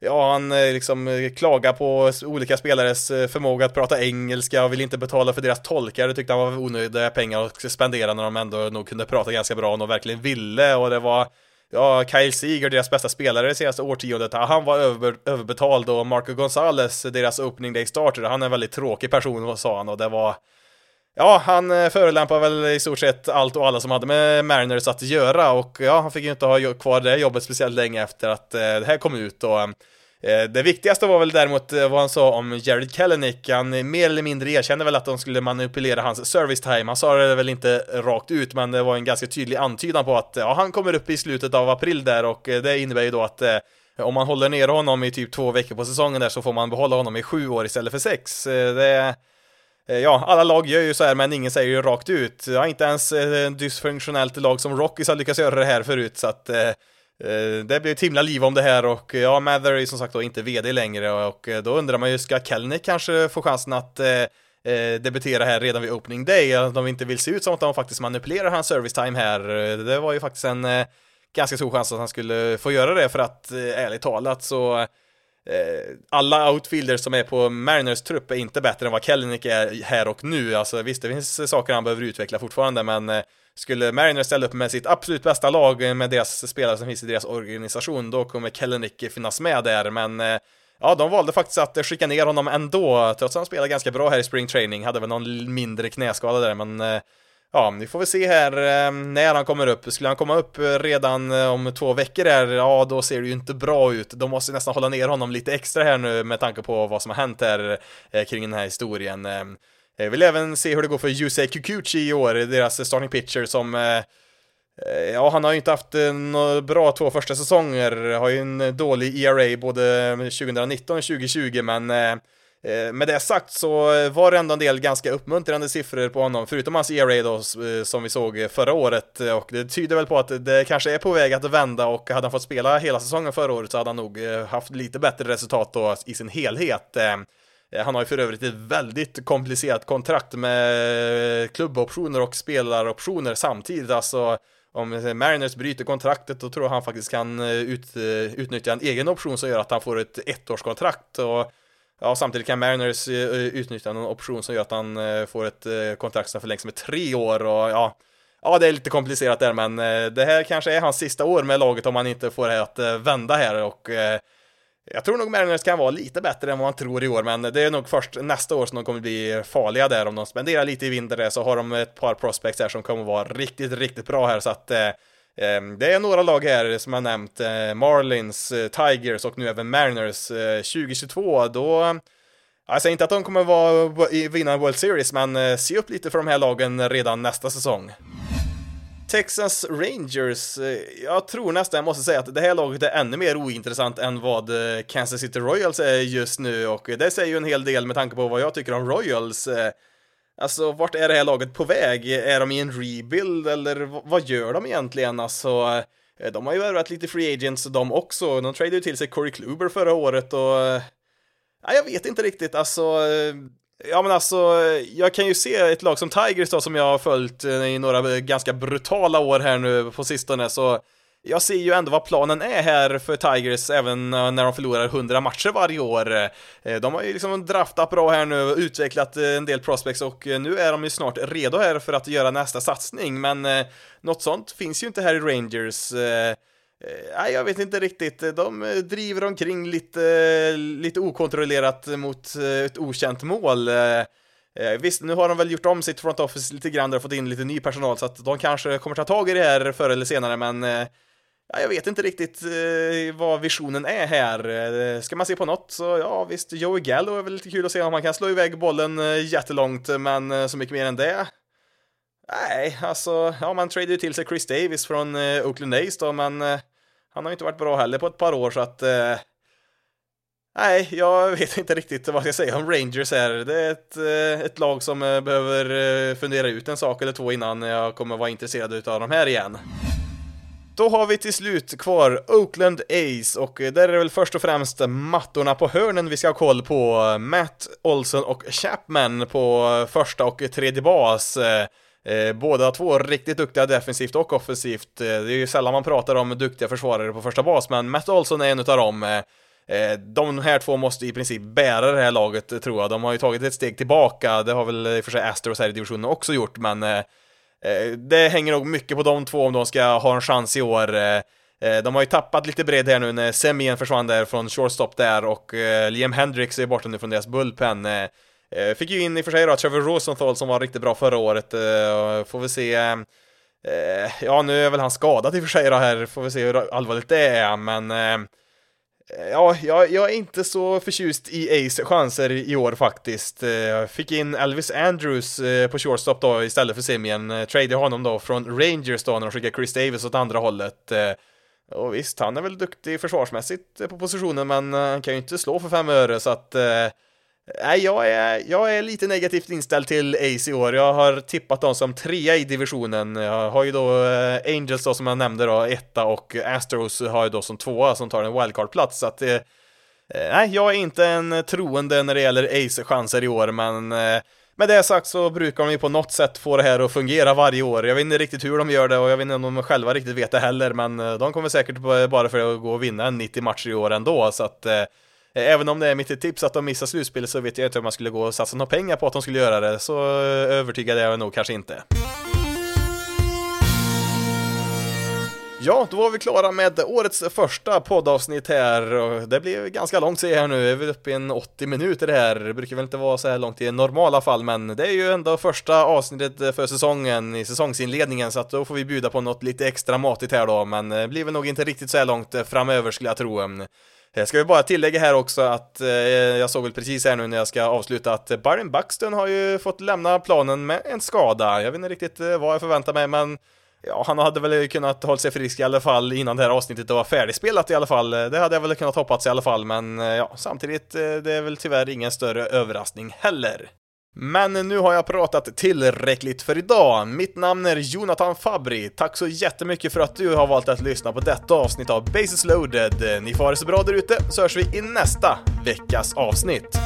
Ja, han eh, liksom eh, klagar på olika spelares eh, förmåga att prata engelska och vill inte betala för deras tolkar. Det tyckte han var onödiga pengar att spendera när de ändå nog kunde prata ganska bra och verkligen ville och det var ja, Kyle Seager, deras bästa spelare det senaste årtiondet, ah, han var över, överbetald och Marco Gonzales, deras opening day starter, han är en väldigt tråkig person, sa han, och det var Ja, han eh, förolämpade väl i stort sett allt och alla som hade med Mariners att göra och ja, han fick ju inte ha kvar det jobbet speciellt länge efter att eh, det här kom ut och Eh, eh det viktigaste var väl däremot eh, vad han sa om Jared Kellenick. Han mer eller mindre erkände väl att de skulle manipulera hans service time. Han sa det väl inte rakt ut, men det var en ganska tydlig antydan på att ja, han kommer upp i slutet av april där och eh, det innebär ju då att eh, om man håller ner honom i typ två veckor på säsongen där så får man behålla honom i sju år istället för sex. Det Eh, ja, alla lag gör ju så här, men ingen säger ju rakt ut. Ja, inte ens ett dysfunktionellt lag som Rockies har lyckats göra det här förut, så att eh, eh, det blir ett himla liv om det här och ja, Mather är som sagt då inte vd längre och då undrar man ju, ska Kelnick kanske få chansen att eh, debutera här redan vid opening day? Att de inte vill se ut som att de faktiskt manipulerar hans service time här. Det var ju faktiskt en eh, ganska stor chans att han skulle få göra det för att eh, ärligt talat så Eh, alla outfielders som är på Mariners trupp är inte bättre än vad Kellenick är här och nu. Alltså visst, det finns saker han behöver utveckla fortfarande, men eh, skulle Mariners ställa upp med sitt absolut bästa lag eh, med deras spelare som finns i deras organisation, då kommer Kellenick finnas med där, men ja, de valde faktiskt att skicka ner honom ändå, trots att han spelade ganska bra här i spring training, hade väl någon mindre knäskada där, men ja, vi får väl se här eh, när han kommer upp. Skulle han komma upp eh, redan eh, om två veckor här, ja, då ser det ju inte bra ut. De måste nästan hålla ner honom lite extra här nu med tanke på vad som har hänt här kring den här historien. Jag vill även se hur det går för Yusei Kikuchi i år, deras starting pitcher som Ja, han har ju inte haft några bra två första säsonger, har ju en dålig ERA både 2019 och 2020, men Eh, med det sagt så eh, var det ändå en del ganska uppmuntrande siffror på honom, förutom hans ERA då, eh, som vi såg förra året, och det tyder väl på att det kanske är på väg att vända, och hade han fått spela hela säsongen förra året så hade han nog haft lite bättre resultat då i sin helhet. Han har ju för övrigt ett väldigt komplicerat kontrakt med klubboptioner och spelaroptioner samtidigt. Alltså, om Mariners bryter kontraktet då tror jag han faktiskt kan ut, utnyttja en egen option som gör att han får ett ettårskontrakt. Och ja, samtidigt kan Mariners eh, utnyttja någon option som gör att han eh, får ett eh, kontrakt som förlängs med tre år. Och ja, ja, det är lite komplicerat där, men det här kanske är hans sista år med laget om han inte får det att vända här. och jag tror nog Mariners kan vara lite bättre än vad man tror i år, men det är nog först nästa år som de kommer bli farliga där. Om de spenderar lite i vinter så har de ett par prospects här som kommer vara riktigt, riktigt bra här, så att eh Ehm, det är några lag här som jag nämnt, eh, Marlins, eh, Tigers och nu även Mariners eh, 2022, då jag säger inte att de kommer vara, vinna World Series, men se upp lite för de här lagen redan nästa säsong. Texas Rangers, jag tror nästan jag måste säga att det här laget är ännu mer ointressant än vad Kansas City Royals är just nu och det säger ju en hel del med tanke på vad jag tycker om Royals. Alltså, vart är det här laget på väg? Är de i en rebuild eller vad gör de egentligen? Alltså, eh, de har ju värvat lite free agents de också. De tradade ju till sig Corey Kluber förra året och... Eh, ja, jag vet inte riktigt, alltså eh, Ja men alltså, jag kan ju se ett lag som Tigers då som jag har följt i några ganska brutala år här nu på sistone så jag ser ju ändå vad planen är här för Tigers även eh, när de förlorar 100 matcher varje år. Eh, de har ju liksom draftat bra här nu, utvecklat eh, en del prospects och nu är de ju snart redo här för att göra nästa satsning men något sånt finns ju inte här i Rangers. Nej, jag vet inte riktigt. De driver omkring lite, lite okontrollerat mot ett okänt mål. Visst, nu har de väl gjort om sitt front office lite grann och fått in lite ny personal så att de kanske kommer ta tag i det här förr eller senare, men ja, jag vet inte riktigt eh, vad visionen är här. Eh, ska man se på något så ja, visst, Joey Gallo är väl lite kul att se om han kan slå iväg bollen eh, jättelångt, men så mycket mer än det Nej, alltså, ja man tradade ju till sig Chris Davis från eh, Oakland A's då, men eh, han har ju inte varit bra heller på ett par år så att eh, Nej, jag vet inte riktigt vad jag ska säga om Rangers här. Det är ett, eh, ett lag som eh, behöver eh, fundera ut en sak eller två innan jag kommer vara intresserad av de här igen. Då har vi till slut kvar Oakland Ace och eh, där är det väl först och främst mattorna på hörnen vi ska ha koll på. Matt Olson och Chapman på eh, första och tredje bas. Eh, båda två riktigt duktiga defensivt och offensivt. Det är ju sällan man pratar om duktiga försvarare på första bas, men Matt Olson är en utav dem. De här två måste i princip bära det här laget, tror jag. De har ju tagit ett steg tillbaka, det har väl i och för sig Astros här i divisionen också gjort, men Eh, det hänger nog mycket på de två om de ska ha en chans i år. Eh, eh, de har ju tappat lite bredd här nu när Semien försvann där från shortstop där och Liam Hendricks är borta nu från deras bullpen. Fick ju in i och för sig då Trevor Rosenthal som var riktigt bra förra året, får vi se Ja, nu är väl han skadad i och för sig då här, får vi se hur allvarligt det är, men Ja, jag, jag, är inte så förtjust i Ace chanser i år faktiskt. Eh, jag fick in Elvis Andrews eh, på shortstop då istället för Simien. Eh, Trade honom då från Rangers då när de skickade Chris Davis åt andra hållet. Och visst, han är väl duktig försvarsmässigt på positionen, men han kan ju inte slå för fem öre så att Nej, jag är, jag är lite negativt inställd till Ace i år. Jag har tippat dem som trea i divisionen. Jag har ju då eh, Angels då som jag nämnde då, etta och Astros har jag då som tvåa som tar en wildcard-plats. Så att eh, eh nej, jag är inte en troende när det gäller Ace-chanser i år, men eh, med det sagt så brukar de ju på något sätt få det här att fungera varje år. Jag vet inte riktigt hur de gör det och jag vet inte om de själva riktigt vet det heller, men eh, de kommer säkert bara för att gå och vinna en 90 matcher i år ändå, så att Eh, även om det är mitt tips att de missar slutspelet så vet jag inte om man skulle gå och satsa några pengar på att de skulle göra det, så övertygad är jag nog kanske inte. Ja, då var vi klara med årets första poddavsnitt här och det blev ganska långt ser jag här nu, är vi uppe i en 80 minuter här, det brukar väl inte vara så här långt i normala fall men det är ju ändå första avsnittet för säsongen i säsongsinledningen så att då får vi bjuda på något lite extra matigt här då men det blir väl nog inte riktigt så här långt framöver skulle jag tro. Jag ska vi bara tillägga här också att eh, jag såg väl precis här nu när jag ska avsluta att eh, Byron Buxton har ju fått lämna planen med en skada. Jag vet inte riktigt eh, vad jag förväntar mig, men ja, han hade väl kunnat hålla sig frisk i alla fall innan det här avsnittet var färdigspelat i alla fall. Det hade jag väl kunnat hoppats i alla fall, men ja, samtidigt, det är väl tyvärr ingen större överraskning heller. Men nu har jag pratat tillräckligt för idag. Mitt namn är Jonathan Fabri. Tack så jättemycket för att du har valt att lyssna på detta avsnitt av Basis loaded. Ni får ha det så bra där ute, så hörs vi i nästa veckas avsnitt.